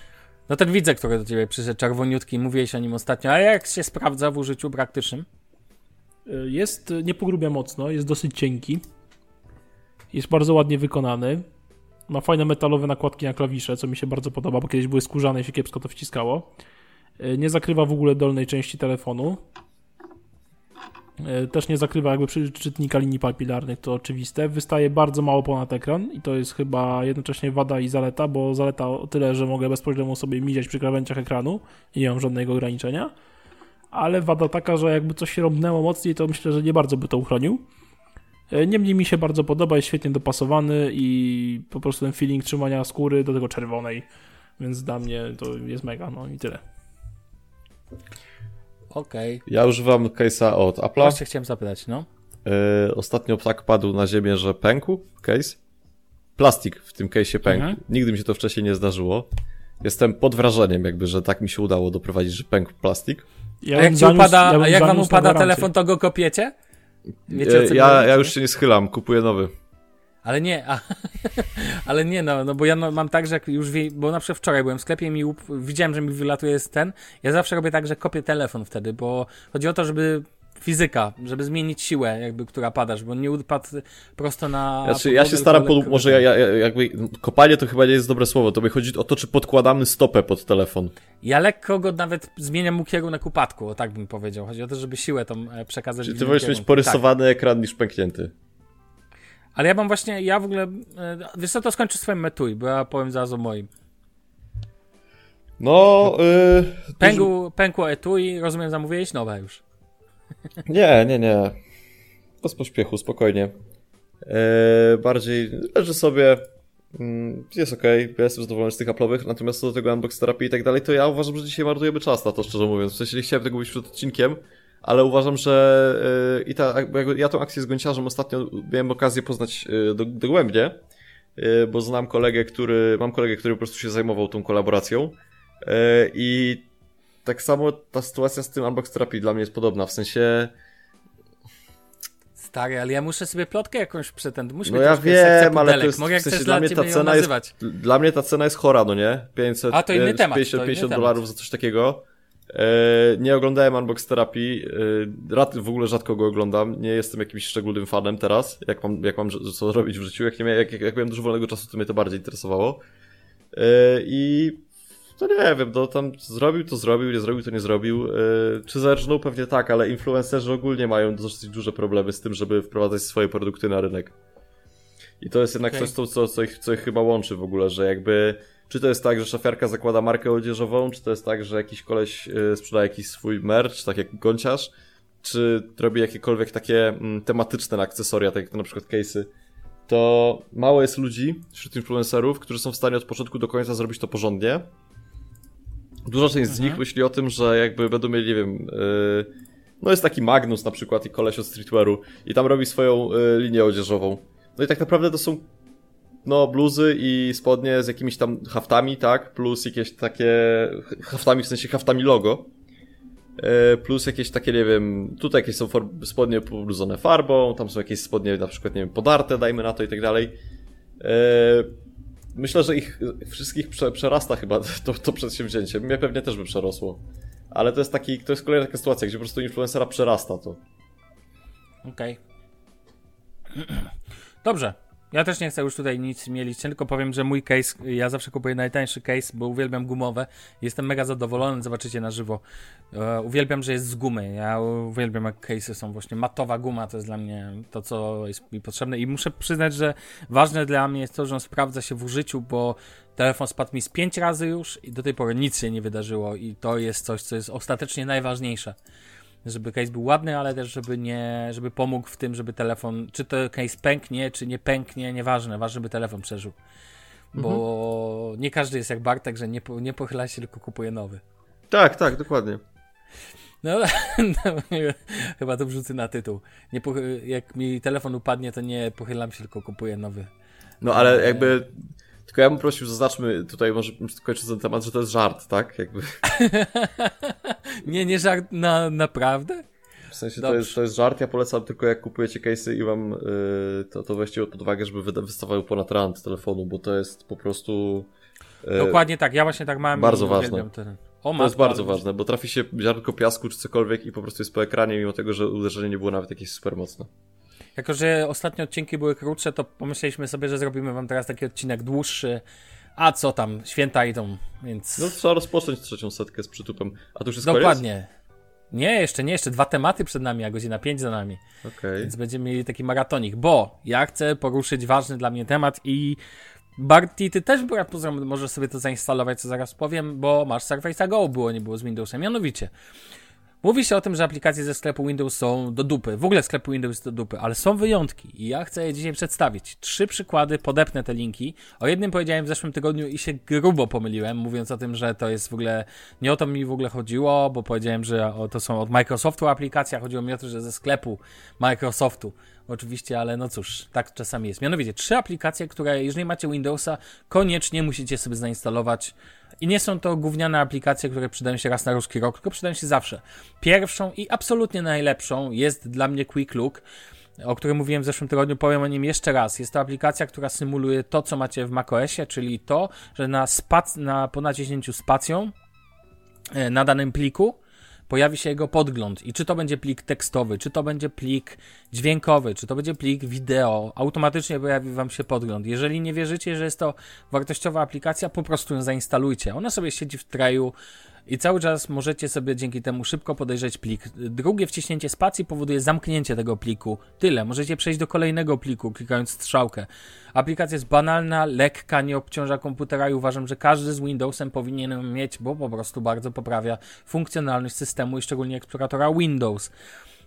No ten widzę, który do ciebie przyszedł, czerwoniutki, mówiłeś o nim ostatnio, a jak się sprawdza w użyciu praktycznym? Yy, jest, nie pogrubia mocno, jest dosyć cienki, jest bardzo ładnie wykonany, ma fajne metalowe nakładki na klawisze, co mi się bardzo podoba, bo kiedyś były skórzane i się kiepsko to wciskało. Yy, nie zakrywa w ogóle dolnej części telefonu. Yy, też nie zakrywa jakby czytnika linii papilarnych, to oczywiste. Wystaje bardzo mało ponad ekran i to jest chyba jednocześnie wada i zaleta, bo zaleta o tyle, że mogę bez problemu sobie miziać przy krawędziach ekranu i nie mam żadnego ograniczenia. Ale wada taka, że jakby coś się robnęło mocniej, to myślę, że nie bardzo by to uchronił. Yy, niemniej mi się bardzo podoba, jest świetnie dopasowany i po prostu ten feeling trzymania skóry do tego czerwonej, więc dla mnie to jest mega, no i tyle. Okej. Okay. Ja używam case'a od Apple'a. Właśnie chciałem zapytać, no. Yy, ostatnio tak padł na ziemię, że pękł case. Plastik w tym case'ie pękł. Mhm. Nigdy mi się to wcześniej nie zdarzyło. Jestem pod wrażeniem jakby, że tak mi się udało doprowadzić, że pękł plastik. Ja a jak, zaniósł, upada, ja a jak wam upada telefon, to go kopiecie? Wiecie, yy, ja, ja już się nie schylam, kupuję nowy. Ale nie, a, ale nie no, no bo ja no, mam tak, że już wie, bo na przykład wczoraj byłem w sklepie i mi widziałem, że mi wylatuje jest ten. Ja zawsze robię tak, że kopię telefon wtedy, bo chodzi o to, żeby fizyka, żeby zmienić siłę, jakby, która pada, żeby on nie upadł prosto na. Znaczy, ja się staram, pod, może ja, ja, jakby kopanie to chyba nie jest dobre słowo. To by chodzi o to, czy podkładamy stopę pod telefon. Ja lekko go nawet zmieniam mu kierunek upadku, o tak bym powiedział. Chodzi o to, żeby siłę tą e, przekazać. Czyli ty wolisz mieć porysowany tak. ekran niż pęknięty. Ale ja mam właśnie, ja w ogóle, e, wiesz co, to skończę swoim metui, bo ja powiem zaraz o moim. No, yy, dużo... Pękło etui, rozumiem, zamówiłeś nowe już. Nie, nie, nie. Bez pośpiechu, spokojnie. Yy, bardziej leży sobie, yy, jest ok, ja jestem zadowolony z tych Apple'owych, natomiast co do tego unbox terapii i tak dalej, to ja uważam, że dzisiaj marnujemy czas na to, szczerze mówiąc. W sensie nie chciałem tego mówić przed odcinkiem, ale uważam, że yy, i ta, ja tą akcję z gąciarzem ostatnio miałem okazję poznać do, dogłębnie, yy, bo znam kolegę, który, mam kolegę, który po prostu się zajmował tą kolaboracją i tak samo ta sytuacja z tym Unbox Therapy dla mnie jest podobna, w sensie Stary, ale ja muszę sobie plotkę jakąś pretend. Muszę no ja wiem, ale to jest, Mogę w sensie, dla mnie ta cena jest, dla mnie ta cena jest chora, no nie? 500, A, to inny temat, 50, 50 dolarów za coś takiego. E, nie oglądałem Unbox Terapii, e, w ogóle rzadko go oglądam, nie jestem jakimś szczególnym fanem teraz, jak mam, jak mam co robić w życiu, jak, nie miałem, jak, jak miałem dużo wolnego czasu, to mnie to bardziej interesowało. E, I to nie wiem, no tam zrobił to zrobił, nie zrobił to nie zrobił. Czy zerżnął? Pewnie tak, ale influencerzy ogólnie mają dosyć duże problemy z tym, żeby wprowadzać swoje produkty na rynek. I to jest jednak okay. coś, co, co, ich, co ich chyba łączy w ogóle, że jakby czy to jest tak, że szafiarka zakłada markę odzieżową, czy to jest tak, że jakiś koleś y, sprzeda jakiś swój merch, tak jak gąciarz, czy robi jakiekolwiek takie mm, tematyczne akcesoria, tak jak na przykład case'y, to mało jest ludzi wśród influencerów, którzy są w stanie od początku do końca zrobić to porządnie. Duża część z nich mhm. myśli o tym, że jakby będą mieli, nie wiem, yy, no jest taki Magnus na przykład i koleś od streetwearu i tam robi swoją yy, linię odzieżową. No i tak naprawdę to są no, bluzy i spodnie z jakimiś tam haftami, tak? Plus jakieś takie haftami, w sensie haftami logo. E, plus jakieś takie, nie wiem, tutaj jakieś są spodnie pobludzone farbą, tam są jakieś spodnie na przykład, nie wiem, podarte, dajmy na to i tak dalej. E, myślę, że ich wszystkich prze, przerasta chyba to, to przedsięwzięcie. Mnie pewnie też by przerosło. Ale to jest taki, to jest kolejna taka sytuacja, gdzie po prostu influencera przerasta to. Okej. Okay. Dobrze. Ja też nie chcę już tutaj nic mielić, tylko powiem, że mój case, ja zawsze kupuję najtańszy case, bo uwielbiam gumowe. Jestem mega zadowolony, zobaczycie na żywo. Uh, uwielbiam, że jest z gumy. Ja uwielbiam, jak case'y są właśnie matowa guma, to jest dla mnie to, co jest mi potrzebne. I muszę przyznać, że ważne dla mnie jest to, że on sprawdza się w użyciu, bo telefon spadł mi z pięć razy już i do tej pory nic się nie wydarzyło. I to jest coś, co jest ostatecznie najważniejsze żeby case był ładny, ale też żeby nie, żeby pomógł w tym, żeby telefon, czy to case pęknie, czy nie pęknie, nieważne, ważne, żeby telefon przeżył. Bo mhm. nie każdy jest jak Bartek, że nie, nie pochyla się, tylko kupuje nowy. Tak, tak, dokładnie. No, no, chyba to wrzucę na tytuł. Nie jak mi telefon upadnie, to nie pochylam się, tylko kupuję nowy. No ale jakby. Tylko ja bym prosił, zaznaczmy tutaj, może kończąc ten temat, że to jest żart, tak? Jakby. nie, nie żart na naprawdę? W sensie to jest, to jest żart, ja polecam tylko jak kupujecie case'y i wam yy, to, to weźcie pod uwagę, żeby wystawały ponad rand telefonu, bo to jest po prostu... Yy, Dokładnie tak, ja właśnie tak mam. Bardzo ważne. Ten... O, to jest bardzo ważne, bo trafi się ziarnko piasku czy cokolwiek i po prostu jest po ekranie, mimo tego, że uderzenie nie było nawet jakieś super mocne. Jako, że ostatnie odcinki były krótsze, to pomyśleliśmy sobie, że zrobimy wam teraz taki odcinek dłuższy. A co tam, święta idą, więc... No trzeba rozpocząć trzecią setkę z przytupem. A to już jest Dokładnie. Koniec? Nie, jeszcze nie, jeszcze dwa tematy przed nami, a godzina pięć za nami. Okay. Więc będziemy mieli taki maratonik, bo ja chcę poruszyć ważny dla mnie temat i Barty, ty też możesz sobie to zainstalować, co zaraz powiem, bo masz Surface Go, było nie było z Windowsem. Mianowicie, Mówi się o tym, że aplikacje ze sklepu Windows są do dupy. W ogóle sklepu Windows do dupy, ale są wyjątki i ja chcę je dzisiaj przedstawić. Trzy przykłady, podepnę te linki. O jednym powiedziałem w zeszłym tygodniu i się grubo pomyliłem, mówiąc o tym, że to jest w ogóle, nie o to mi w ogóle chodziło, bo powiedziałem, że to są od Microsoftu aplikacje, chodziło mi o to, że ze sklepu Microsoftu. Oczywiście, ale no cóż, tak czasami jest. Mianowicie, trzy aplikacje, które jeżeli macie Windowsa, koniecznie musicie sobie zainstalować i nie są to gówniane aplikacje, które przydają się raz na ruski rok, tylko przydają się zawsze. Pierwszą i absolutnie najlepszą jest dla mnie Quick Look, o którym mówiłem w zeszłym tygodniu, powiem o nim jeszcze raz. Jest to aplikacja, która symuluje to, co macie w macOSie, czyli to, że na, spac na po naciśnięciu spacją e, na danym pliku pojawi się jego podgląd i czy to będzie plik tekstowy, czy to będzie plik dźwiękowy, czy to będzie plik wideo, automatycznie pojawi Wam się podgląd. Jeżeli nie wierzycie, że jest to wartościowa aplikacja, po prostu ją zainstalujcie. Ona sobie siedzi w traju i cały czas możecie sobie dzięki temu szybko podejrzeć plik. Drugie wciśnięcie spacji powoduje zamknięcie tego pliku. Tyle. Możecie przejść do kolejnego pliku, klikając strzałkę. Aplikacja jest banalna, lekka, nie obciąża komputera i uważam, że każdy z Windowsem powinien mieć, bo po prostu bardzo poprawia funkcjonalność systemu i szczególnie eksploratora Windows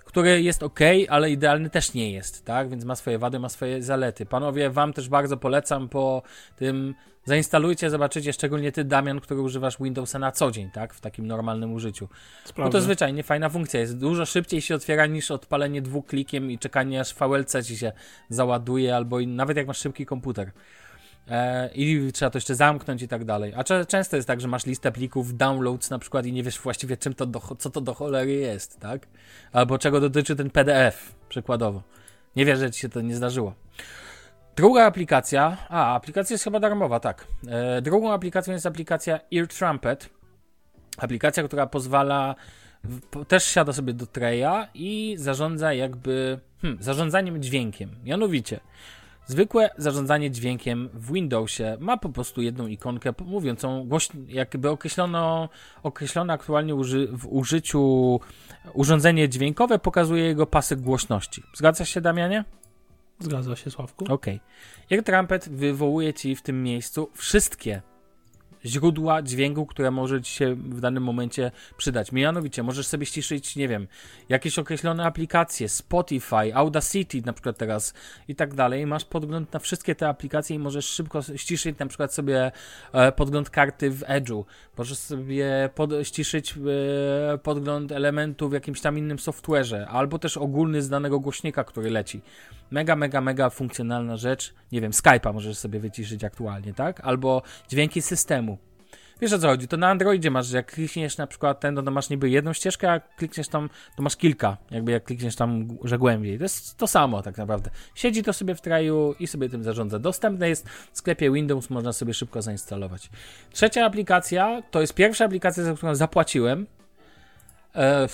który jest ok, ale idealny też nie jest, tak? Więc ma swoje wady, ma swoje zalety. Panowie, wam też bardzo polecam po tym zainstalujcie, zobaczycie, szczególnie ty, Damian, który używasz Windowsa na co dzień, tak? W takim normalnym użyciu. Bo to zwyczajnie fajna funkcja. Jest dużo szybciej się otwiera niż odpalenie dwuklikiem i czekanie aż VLC ci się załaduje, albo nawet jak masz szybki komputer. E, i trzeba to jeszcze zamknąć i tak dalej. A często jest tak, że masz listę plików, downloads na przykład i nie wiesz właściwie czym to do, co to do cholery jest, tak? Albo czego dotyczy ten PDF, przykładowo. Nie wierzę, że ci się to nie zdarzyło. Druga aplikacja, a aplikacja jest chyba darmowa, tak. E, drugą aplikacją jest aplikacja Ear Trumpet. Aplikacja, która pozwala, też siada sobie do treja i zarządza jakby, hmm, zarządzaniem dźwiękiem. Mianowicie, Zwykłe zarządzanie dźwiękiem w Windowsie ma po prostu jedną ikonkę mówiącą, jakby określono, określone aktualnie uży, w użyciu urządzenie dźwiękowe pokazuje jego pasek głośności. Zgadza się, Damianie? Zgadza się, Sławku. Okej. Okay. Jak trumpet wywołuje ci w tym miejscu wszystkie źródła dźwięku, które może ci się w danym momencie przydać. Mianowicie możesz sobie ściszyć, nie wiem, jakieś określone aplikacje, Spotify, Audacity na przykład teraz i tak dalej. Masz podgląd na wszystkie te aplikacje i możesz szybko ściszyć na przykład sobie e, podgląd karty w Edge'u. Możesz sobie pod, ściszyć e, podgląd elementu w jakimś tam innym software'ze, albo też ogólny z danego głośnika, który leci. Mega, mega, mega funkcjonalna rzecz. Nie wiem, Skype'a możesz sobie wyciszyć aktualnie, tak? Albo dźwięki systemu. Wiesz o co chodzi? To na Androidzie masz, jak klikniesz na przykład ten, to masz niby jedną ścieżkę, a klikniesz tam, to masz kilka, jakby jak klikniesz tam, że głębiej. To jest to samo tak naprawdę. Siedzi to sobie w traju i sobie tym zarządza. Dostępne jest w sklepie Windows, można sobie szybko zainstalować. Trzecia aplikacja, to jest pierwsza aplikacja, za którą zapłaciłem. E,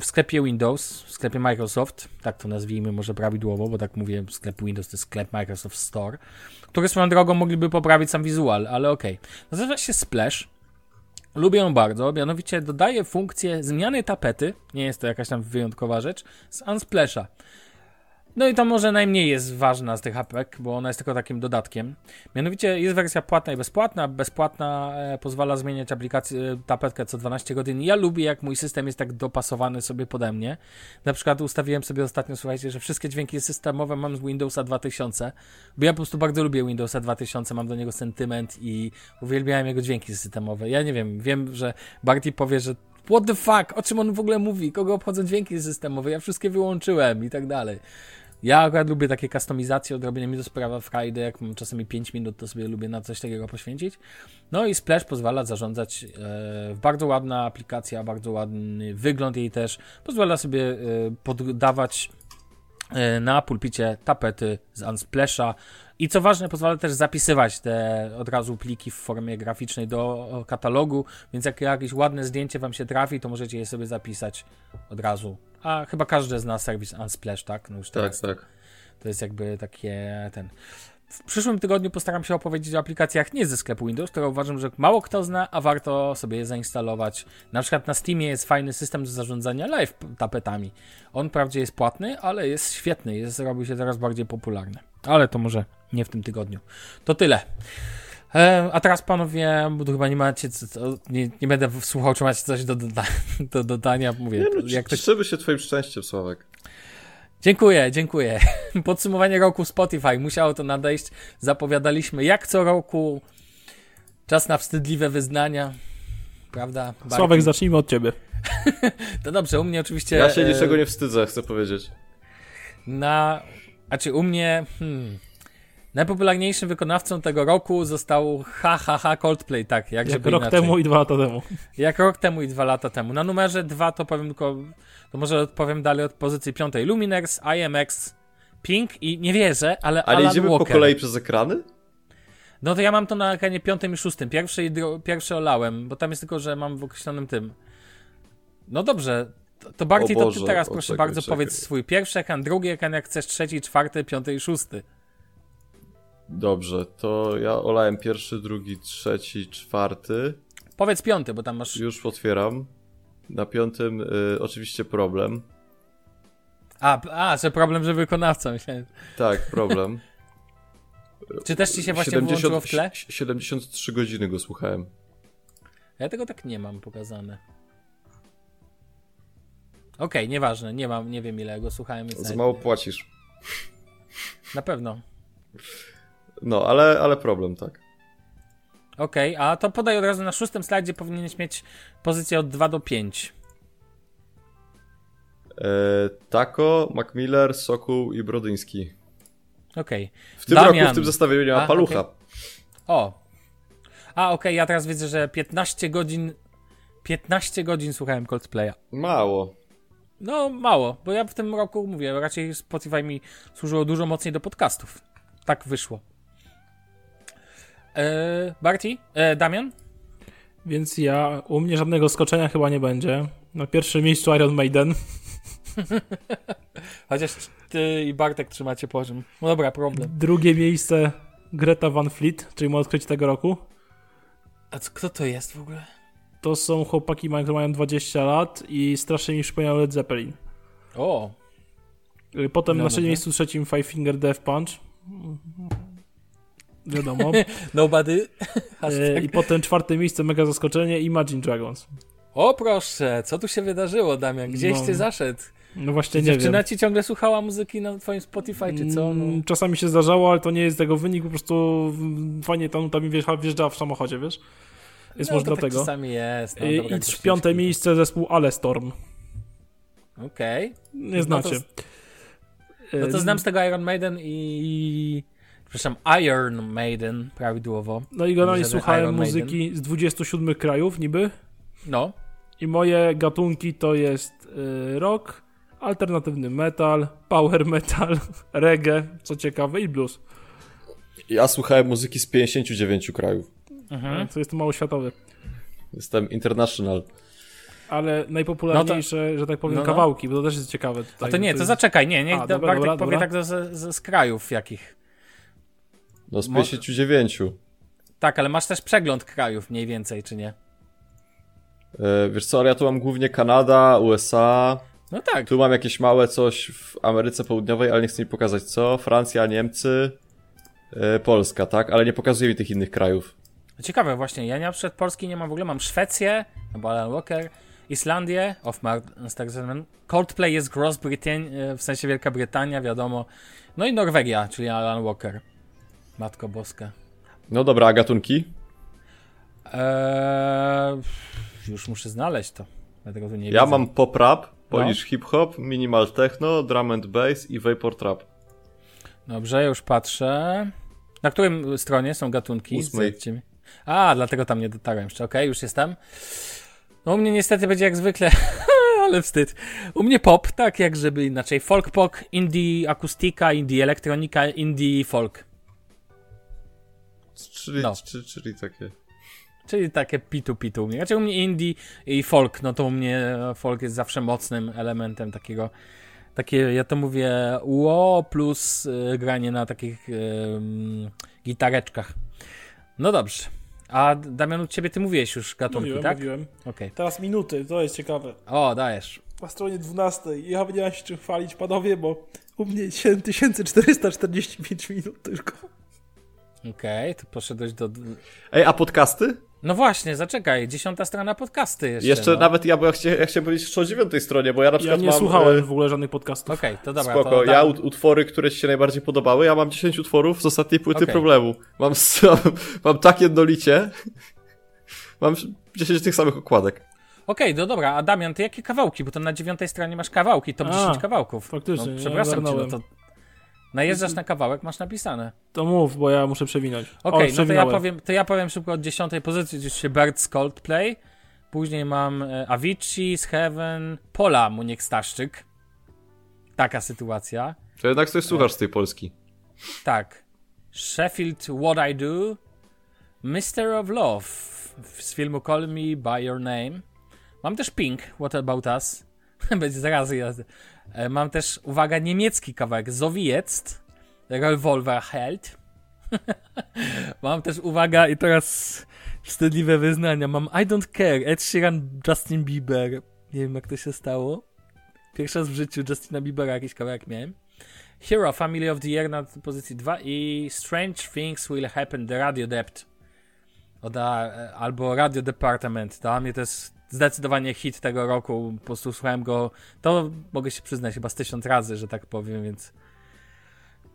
sklepie Windows, w sklepie Microsoft, tak to nazwijmy może prawidłowo, bo tak mówię, sklep Windows to jest sklep Microsoft Store, który swoją drogą mogliby poprawić sam wizual, ale okej. Okay. Nazywa się Splash. Lubię ją bardzo, mianowicie dodaje funkcję zmiany tapety, nie jest to jakaś tam wyjątkowa rzecz, z Unsplasha. No i to może najmniej jest ważna z tych apek, bo ona jest tylko takim dodatkiem. Mianowicie jest wersja płatna i bezpłatna. Bezpłatna e, pozwala zmieniać aplikację, e, tapetkę co 12 godzin. Ja lubię, jak mój system jest tak dopasowany sobie pode mnie. Na przykład ustawiłem sobie ostatnio, słuchajcie, że wszystkie dźwięki systemowe mam z Windowsa 2000, bo ja po prostu bardzo lubię Windowsa 2000, mam do niego sentyment i uwielbiałem jego dźwięki systemowe. Ja nie wiem, wiem, że Barty powie, że what the fuck, o czym on w ogóle mówi, kogo obchodzą dźwięki systemowe, ja wszystkie wyłączyłem i tak dalej. Ja akurat lubię takie kustomizacje, odrobienie mi to sprawa Friday, jak mam czasami 5 minut, to sobie lubię na coś takiego poświęcić. No i Splash pozwala zarządzać e, bardzo ładna aplikacja, bardzo ładny wygląd jej też, pozwala sobie e, poddawać e, na pulpicie tapety z Unsplasha i co ważne, pozwala też zapisywać te od razu pliki w formie graficznej do katalogu, więc jak jakieś ładne zdjęcie wam się trafi, to możecie je sobie zapisać od razu. A chyba każdy zna serwis Unsplash, tak? No już Tak, teraz tak. to jest jakby takie ten. W przyszłym tygodniu postaram się opowiedzieć o aplikacjach nie ze sklepu Windows, które uważam, że mało kto zna, a warto sobie je zainstalować. Na przykład na Steamie jest fajny system do zarządzania live tapetami. On wprawdzie jest płatny, ale jest świetny, jest, robi się coraz bardziej popularny. Ale to może nie w tym tygodniu. To tyle. E, a teraz panowie, bo tu chyba nie macie, co, co, nie, nie będę słuchał, czy macie coś do, doda do dodania. Mówię, Nie, no, jak to się twoim szczęściem, Sławek. Dziękuję, dziękuję. Podsumowanie roku Spotify. Musiało to nadejść. Zapowiadaliśmy jak co roku. Czas na wstydliwe wyznania. Prawda? Barki? Sławek, zacznijmy od ciebie. To dobrze, u mnie oczywiście. Ja się e, niczego nie wstydzę, chcę powiedzieć. Na. Znaczy, u mnie. Hmm, najpopularniejszym wykonawcą tego roku został HHH Coldplay, tak, jak, Jak rok inaczej. temu i dwa lata temu. Jak rok temu i dwa lata temu. Na numerze dwa to powiem tylko. To może powiem dalej od pozycji piątej. Luminex, IMX, Pink i nie wierzę, ale. Ale Alan idziemy Walker. po kolei przez ekrany? No to ja mam to na ekranie piątym i szóstym. Pierwszy, i dro- pierwszy olałem, bo tam jest tylko, że mam w określonym tym. No dobrze, to, to bardziej O to Boże, ty teraz proszę czekaj, bardzo czekaj. powiedz swój pierwszy ekran, drugi ekran, jak chcesz trzeci, czwarty, piąty i szósty. Dobrze, to ja olałem pierwszy, drugi, trzeci, czwarty. Powiedz piąty, bo tam masz... Już otwieram. Na piątym y, oczywiście problem. A, a, że problem, że wykonawca, myślałem. Tak, problem. Czy też ci się właśnie wyłączyło w tle? si- 73 godziny go słuchałem. Ja tego tak nie mam pokazane. Okej, nieważne, nie mam, nie wiem ile go słuchałem. Za nawet- mało płacisz. Na pewno. No, ale, ale problem, tak. Okej, a to podaj od razu na szóstym slajdzie powinieneś mieć pozycję od 2 do 5. E, Tako, Macmillan, Sokół i Brodyński. Okej. W tym Damian. roku w tym zestawieniu nie ma palucha. okej. O. A, okej, ja teraz widzę, że 15 godzin. 15 godzin słuchałem Coldplaya. Mało. No, mało, bo ja w tym roku mówię, raczej Spotify mi służyło dużo mocniej do podcastów. Tak wyszło. Eee, Barty? E, Damian? Więc ja, u mnie żadnego skoczenia chyba nie będzie. Na pierwszym miejscu Iron Maiden. Chociaż ty i Bartek trzymacie poziom. No dobra, problem. Drugie miejsce Greta Van Fleet, czyli moje odkrycie tego roku. A co, kto to jest w ogóle? To są chłopaki, które mają 20 lat i strasznie mi przypominają Led Zeppelin. O, Y, Potem No, na dobra. miejscu trzecim Five Finger Death Punch. Wiadomo. nobody. Y, I potem czwarte miejsce, mega zaskoczenie, Imagine Dragons. O proszę, co tu się wydarzyło, Damian? Gdzieś No. ty zaszedł? No właśnie Czy nie dziewczyna ci ciągle słuchała muzyki na twoim Spotify, czy co? No. Mm, Czasami się zdarzało, ale to nie jest tego wynik, po prostu fajnie tam, tam wjeżdża, wjeżdżała w samochodzie, wiesz? Jest no, może to tak dlatego. czasami jest. No, I, dobra, I to piąte śliczki. miejsce zespół Alestorm. Okej. Nie No znacie. No to Y, znam z tego Iron Maiden i... Przepraszam, Iron Maiden, prawidłowo. No i generalnie słuchałem Iron Maiden. muzyki z 27 krajów niby. No. I moje gatunki to jest y, rock, alternatywny metal, power metal, reggae, co ciekawe, i blues. Ja słuchałem muzyki z 59 krajów. Mhm. Co jest to mało światowe. Jestem international. Ale najpopularniejsze, że tak powiem, no, no. kawałki, bo to też jest ciekawe. A Tutaj, to nie, bo to jest- zaczekaj, nie, niech A, da- dobra, Bartek dobra, powie dobra. tak ze, ze, z krajów jakich. No z Mo- 59. Tak, ale masz też przegląd krajów mniej więcej, czy nie? E, wiesz co, ale ja tu mam głównie Kanada, USA. No tak. Tu mam jakieś małe coś w Ameryce Południowej, ale nie chcę mi pokazać co. Francja, Niemcy, e, Polska, tak? Ale nie pokazuje mi tych innych krajów. Ciekawe właśnie, ja na przykład Polski nie mam w ogóle, mam Szwecję, albo Alan Walker, Islandię, of Martin Coldplay jest Gross Britain, e, w sensie Wielka Brytania, wiadomo. No i Norwegia, czyli Alan Walker. Matko Boska. No dobra, a gatunki? Eee, już muszę znaleźć to. Dlatego tu nie Ja widzę. mam pop rap, Polish No. hip-hop, minimal techno, drum and bass i vapor trap. Dobrze, już patrzę. Na którym stronie są gatunki? Ósmej. Zjedźcie. A, dlatego tam nie dotarłem jeszcze. Okej, już jestem. No u mnie niestety będzie jak zwykle, ale wstyd. U mnie pop, tak jak żeby inaczej. Folk pop, indie akustyka, indie elektronika, indie folk. Czyli, No. czy, czyli takie. Czyli takie pitu pitu. Znaczy u mnie indie i folk, no to u mnie folk jest zawsze mocnym elementem takiego, takie, ja to mówię UO plus y, granie na takich gitareczkach. No dobrze. A Damian, u ciebie ty mówiłeś już gatunki, Mówiłem, tak? mówiłem. Okej. Teraz minuty, to jest ciekawe. O, dajesz. Na stronie 12. Ja nie mam się czym chwalić, panowie, bo u mnie 7445 minut tylko. Okej, to poszedłeś do... Ej, a podcasty? No właśnie, zaczekaj, dziesiąta strona podcasty jeszcze. Jeszcze no. nawet ja, bo ja, chcia, ja chciałem powiedzieć o dziewiątej stronie, bo ja na Ja przykład nie mam... słuchałem e, w ogóle żadnych podcastów. Okej, to dobra. Spoko, to ja utwory, które ci się najbardziej podobały, ja mam 10 utworów z ostatniej płyty Okej. problemu. Mam, mam tak jednolicie, mam 10 tych samych okładek. Okej, no dobra, a Damian, ty jakie kawałki? Bo to na dziewiątej stronie masz kawałki, top A, 10 kawałków. faktycznie, No, przepraszam cię, no to najeżdżasz na kawałek, masz napisane. To mów, bo ja muszę przewinąć. Okej, O, no to ja, powiem, to ja powiem szybko od dziesiątej pozycji, gdzieś się Birds Coldplay, później mam e, Avicii, z Heaven, Pola Muniek Staszczyk. Taka sytuacja. To jednak coś słuchasz z tej Polski. Tak. Sheffield What I Do, Mister of Love z filmu Call Me By Your Name. Mam też Pink, What About Us. Będzie zaraz jazdy. E, Mam też, uwaga, niemiecki kawałek, Sowieckt, Revolverheld. Mam też, uwaga, i teraz wstydliwe wyznania. Mam I Don't Care, Ed Sheeran, Justin Bieber. Nie wiem, jak to się stało. Pierwszy raz w życiu Justina Biebera jakiś kawałek miałem. Hero, Family of the Year na pozycji 2 i Strange Things Will Happen, The Radio Dept. Oda, e, albo Radio Department. Dla mnie to jest zdecydowanie hit tego roku. Po prostu słuchałem go, to mogę się przyznać, chyba z tysiąc razy, że tak powiem, więc...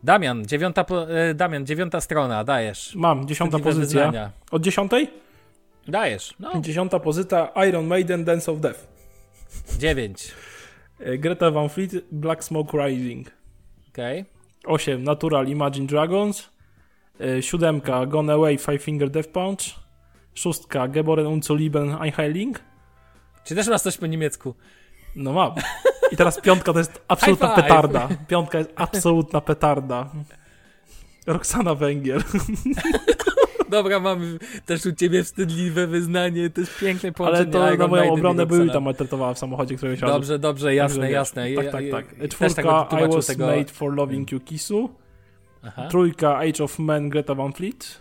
Damian, dziewiąta, e, Damian, dziewiąta strona, dajesz. Mam, dziesiąta Wstydliwe pozycja. wyznania. Od dziesiątej? Dajesz, no, Dziesiąta pozycja Iron Maiden Dance of Death. dziewięć. E, Greta Van Fleet Black Smoke Rising. Okej. 8 Natural Imagine Dragons. E, Siódemka Gone Away Five Finger Death Punch. Szóstka Geboren und zu lieben Einheiling. Czy też masz coś po niemiecku? No mam. I teraz piątka to jest absolutna petarda. Piątka jest absolutna petarda. Roxana Węgier. Dobra, mamy też u ciebie wstydliwe wyznanie, to jest piękne połączenie. Ale to Iron na moją Maiden obronę były tam maltretowała w samochodzie, którego siadłem. Dobrze, dobrze, jasne, jasne. Tak, tak, tak. też tak Czwórka I was tego- made for loving you kissu. Aha. Trójka Age of Man Greta Van Fleet.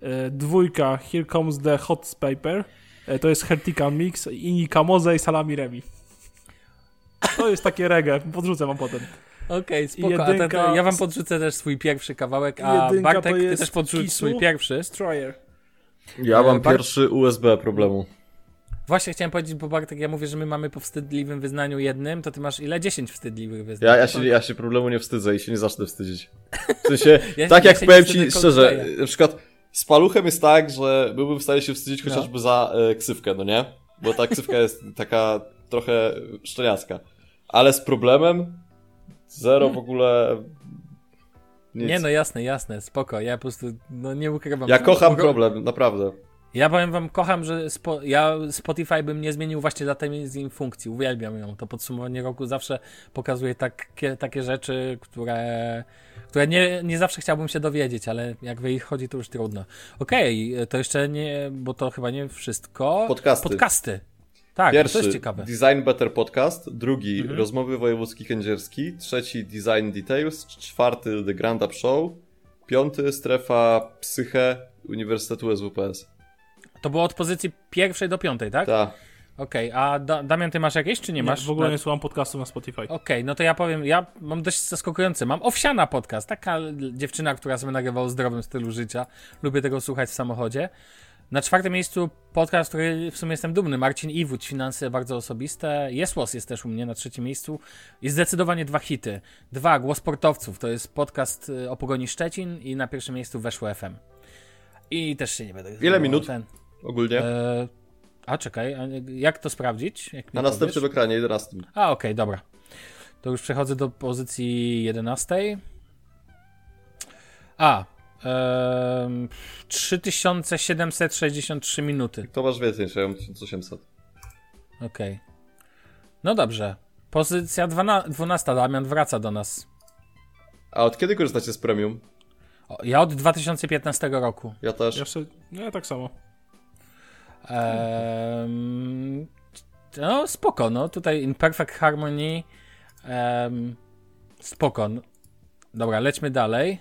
E, Dwójka Here Comes the Hot Paper. E, To jest Hertika Mix, Inni Kamoze i Salami Remi. To jest takie reggae, podrzucę wam potem. Okej, spoko. A jedynka ten, ja wam podrzucę też swój pierwszy kawałek, a Jedynka Bartek, ty też podrzuć swój pierwszy. Destroyer. Ja E, mam Bar- pierwszy USB problemu. Właśnie chciałem powiedzieć, bo Bartek, ja mówię, że my mamy po wstydliwym wyznaniu jednym, to ty masz ile? 10 wstydliwych wyznań. Ja, ja, się, ja się problemu nie wstydzę i się nie zacznę wstydzić. W sensie, Ja- tak ja jak się powiem ci szczerze, na przykład z paluchem jest tak, że byłbym w stanie się wstydzić No. chociażby za e, ksywkę, no nie? Bo ta ksywka jest taka trochę szczeniacka. Ale z problemem zero w ogóle nic. Nie no, jasne, jasne, spoko. Ja po prostu, no nie ukrywam. ja kocham problem, naprawdę. Ja powiem wam, kocham, że spo, ja Spotify bym nie zmienił właśnie dla tej z nim funkcji. Uwielbiam ją. To podsumowanie roku zawsze pokazuje takie, takie rzeczy, które, które nie, nie zawsze chciałbym się dowiedzieć, ale jak w ich chodzi, to już trudno. Okej, to jeszcze nie, bo to chyba nie wszystko. Podcasty. Podcasty. Tak, Pierwszy, to jest ciekawe. Mhm. Design Better Podcast, drugi, Rozmowy Wojewódzki Kędzierski, trzeci, Design Details, czwarty, The Grand Up Show, piąty, Strefa Psyche Uniwersytetu SWPS. To było od pozycji pierwszej do piątej, tak? Tak. Okej, a da Damian, ty masz jakieś, czy nie, Nie, masz? w ogóle nie słucham podcastu na Spotify. Okej, no to ja powiem, ja mam dość zaskakujący. Mam Owsiana podcast, taka dziewczyna, która sobie nagrywa o zdrowym stylu życia. Lubię tego słuchać w samochodzie. Na czwartym miejscu podcast, który w sumie jestem dumny. Marcin Iwódź, finanse bardzo osobiste. Jesłos jest też u mnie na trzecim miejscu. I zdecydowanie dwa hity. Dwa, Głos Sportowców, to jest podcast y, o Pogoni Szczecin i na pierwszym miejscu weszło FM. I też się nie będę... Ile minut? Ten, Ogólnie. e, A czekaj, a jak to sprawdzić? Jak Na następnym powiesz? ekranie, 11. A, okej, okay, dobra. To już przechodzę do pozycji 11. A, um, 3763 minuty. To masz więcej niż ja mam 1800. Okej. Okay. No dobrze. Pozycja 12. Damian wraca do nas. A od kiedy korzystacie z premium? Ja od 2015 roku. Ja też. Ja, sobie, no ja tak samo. Um, no spoko, no tutaj in perfect harmony um, spoko. Dobra, lećmy dalej.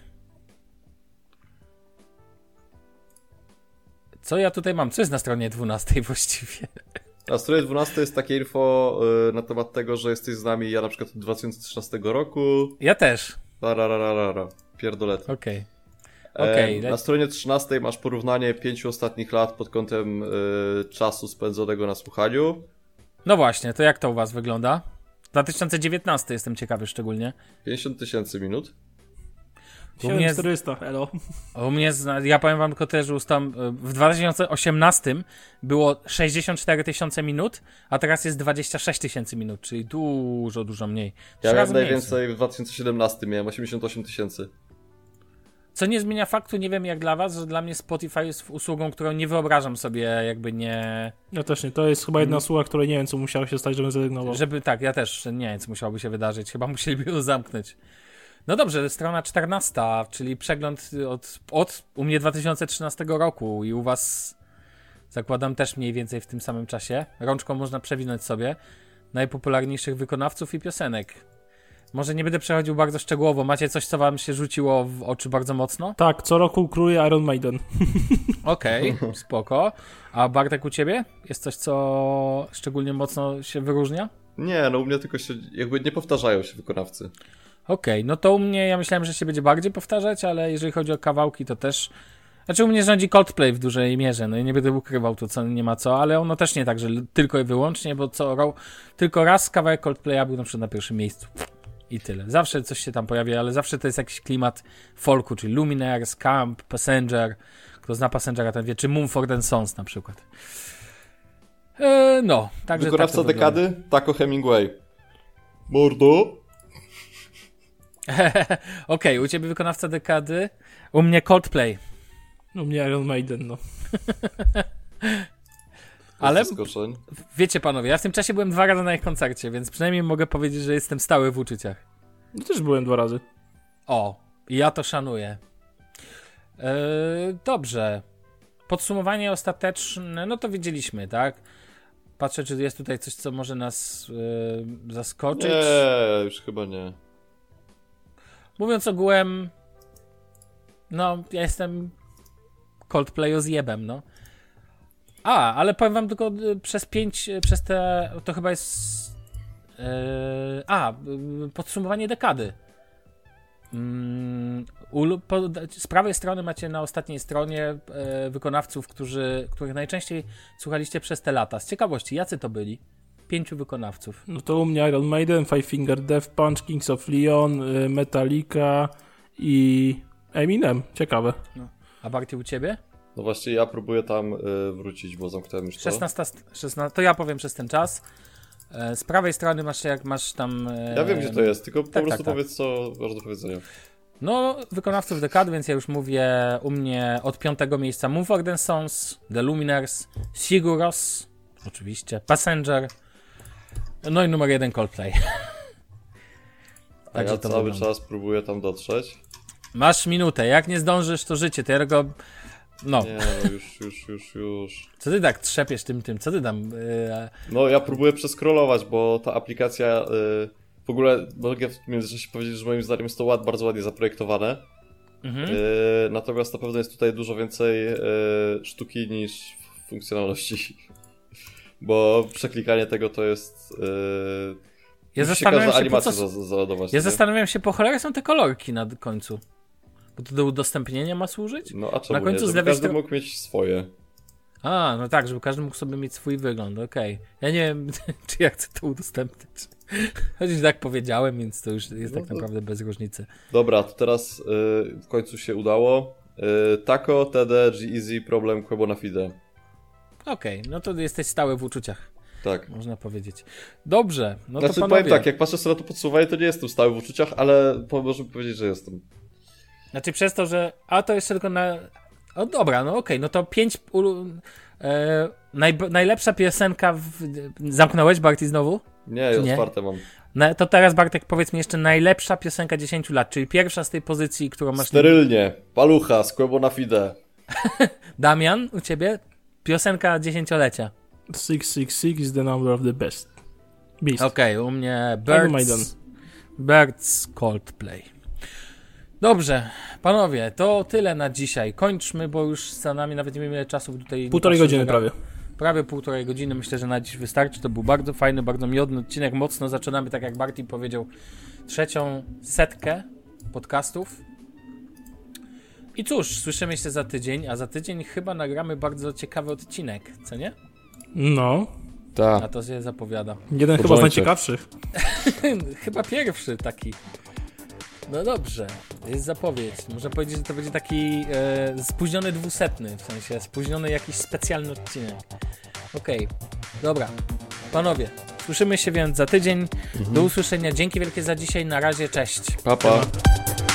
Co ja tutaj mam? Co jest na stronie 12 właściwie? Na stronie 12 jest takie info y, na temat tego, że jesteś z nami, ja na przykład od 2013 roku. Ja też. Rarararara. Pierdolet. Okej. Okay. Okay, na stronie 13 masz porównanie pięciu ostatnich lat pod kątem y, czasu spędzonego na słuchaniu. No właśnie, to jak to u was wygląda? 2019 jestem ciekawy szczególnie. 50 tysięcy minut. U mnie 400, elo. U mnie, ja powiem wam tylko tyle, że ustam, w 2018 było 64 tysiące minut, a teraz jest 26 tysięcy minut, czyli dużo, dużo mniej. Ja miałem najwięcej w 2017, miałem 88 tysięcy. Co nie zmienia faktu, nie wiem jak dla was, że dla mnie Spotify jest usługą, którą nie wyobrażam sobie jakby nie... Ja też nie, to jest chyba jedna usługa, której nie wiem co musiało się stać, żebym zrezygnował. Żeby, tak, ja też nie wiem co musiałoby się wydarzyć, chyba musieliby ją zamknąć. No dobrze, strona 14, czyli przegląd od, od u mnie 2013 roku i u was zakładam też mniej więcej w tym samym czasie. Rączką można przewinąć sobie najpopularniejszych wykonawców i piosenek. Może nie będę przechodził bardzo szczegółowo. Macie coś, co wam się rzuciło w oczy bardzo mocno? Tak, co roku króluje Iron Maiden. Okej, okay, spoko. A Bartek u ciebie? Jest coś, co szczególnie mocno się wyróżnia? Nie, no u mnie tylko się, jakby nie powtarzają się wykonawcy. Okej, okay, no to u mnie, ja myślałem, że się będzie bardziej powtarzać, ale jeżeli chodzi o kawałki, to też... Znaczy u mnie rządzi Coldplay w dużej mierze, no i nie będę ukrywał tu, co nie ma co, ale ono też nie tak, że tylko i wyłącznie, bo co, tylko raz kawałek Coldplaya był na przykład na pierwszym miejscu i tyle. Zawsze coś się tam pojawia, ale zawsze to jest jakiś klimat folku, czyli Luminaires, Camp, Passenger. Kto zna Passengera, ten wie, czy Mumford and na przykład. E, no, także Wykonawca tak dekady? Taco Hemingway. Mordo? Okej, okay, u ciebie wykonawca dekady, u mnie Coldplay. U mnie Iron Maiden, no. Ale wiecie panowie, ja w tym czasie byłem dwa razy na ich koncercie, więc przynajmniej mogę powiedzieć, że jestem stały w uczuciach. No też byłem dwa razy. O, ja to szanuję. Yy, dobrze. Podsumowanie ostateczne, no to wiedzieliśmy, tak? Patrzę, czy jest tutaj coś, co może nas yy, zaskoczyć. Nie, już chyba nie. Mówiąc ogółem, no, ja jestem Coldplayu zjebem, no. A, ale powiem wam tylko y, przez pięć, y, przez te, to chyba jest, yy, a, y, podsumowanie dekady. Mm, z prawej strony macie na ostatniej stronie wykonawców, którzy, których najczęściej słuchaliście przez te lata. Z ciekawości, jacy to byli? Pięciu wykonawców. No to u mnie Iron Maiden, Five Finger Death Punch, Kings of Leon, Metallica i Eminem. Ciekawe. No. A Barty u ciebie? No właśnie ja próbuję tam y, wrócić, bo zamknąłem już to. 16, 16, to ja powiem przez ten czas. E, z prawej strony masz jak masz tam... E, ja wiem gdzie to jest, tylko tak, po prostu tak, tak. powiedz co masz do powiedzenia. No, wykonawców dekady, więc ja już mówię u mnie od piątego miejsca Mumford Sons, The Luminers, Siguros, oczywiście, Passenger, no i numer jeden Coldplay. A ja cały czas próbuję tam dotrzeć. Masz minutę, jak nie zdążysz, to życie. To ja tylko no. Nie, no już, już, już, już. Co ty tak trzepiesz tym, tym? Co ty tam... Yy... No ja próbuję przeskrolować, bo ta aplikacja... Yy, w ogóle mogę w międzyczasie powiedzieć, że moim zdaniem jest to ład, bardzo ładnie zaprojektowane. Mhm. Yy, natomiast na pewno jest tutaj dużo więcej sztuki niż funkcjonalności. Bo przeklikanie tego to jest... Ja zastanawiam się, po co... Ja zastanawiam się, po cholerę są te kolorki na końcu. Bo to do udostępnienia ma służyć? No a czemu Na końcu nie? Żeby każdy mógł mieć swoje. A, no tak, żeby każdy mógł sobie mieć swój wygląd, okej. Okay. Ja nie wiem, czy ja chcę to udostępnić. Chociaż tak powiedziałem, więc to już jest no tak to... naprawdę bez różnicy. Dobra, to teraz y, w końcu się udało. Y, Taco, TD, G-Easy, Problem, Quebo na Fide. Okej, no to jesteś stały w uczuciach, Tak. można powiedzieć. Dobrze, no znaczy, to panowie. powiem tak, jak patrzę sobie na to podsumowanie, to nie jestem stały w uczuciach, ale możemy powiedzieć, że jestem. Znaczy przez to, że. A to jeszcze tylko na. O dobra, no okej, no to pięć. ulu- E, naj, najlepsza piosenka. W... Zamknąłeś Barty znowu? Nie, Czy nie? otwarte mam. No, to teraz Bartek powiedz mi jeszcze najlepsza piosenka 10 lat, czyli pierwsza z tej pozycji, którą masz. Sterylnie. Palucha, skłębo na fide. Damian, u ciebie? Piosenka dziesięciolecia. 666 is the number of the best. Beast. Okej, u mnie. Birds. Birds Coldplay. Dobrze, panowie, to tyle na dzisiaj. Kończmy, bo już za nami nawet nie wiemy ile czasu tutaj. Półtorej godziny na- prawie. Prawie półtorej godziny. Myślę, że na dziś wystarczy. To był bardzo fajny, bardzo miodny odcinek. Mocno zaczynamy, tak jak Barty powiedział, trzecią setkę podcastów. I cóż, słyszymy się za tydzień, a za tydzień chyba nagramy bardzo ciekawy odcinek, co nie? No. A Tak. to się zapowiada. Jeden chyba z najciekawszych. Chyba pierwszy taki. No dobrze, jest zapowiedź. Można powiedzieć, że to będzie taki e, spóźniony dwusetny, w sensie spóźniony jakiś specjalny odcinek. Okej, dobra. Panowie, słyszymy się więc za tydzień. Do usłyszenia. Dzięki wielkie za dzisiaj. Na razie, cześć. Papa. Temat.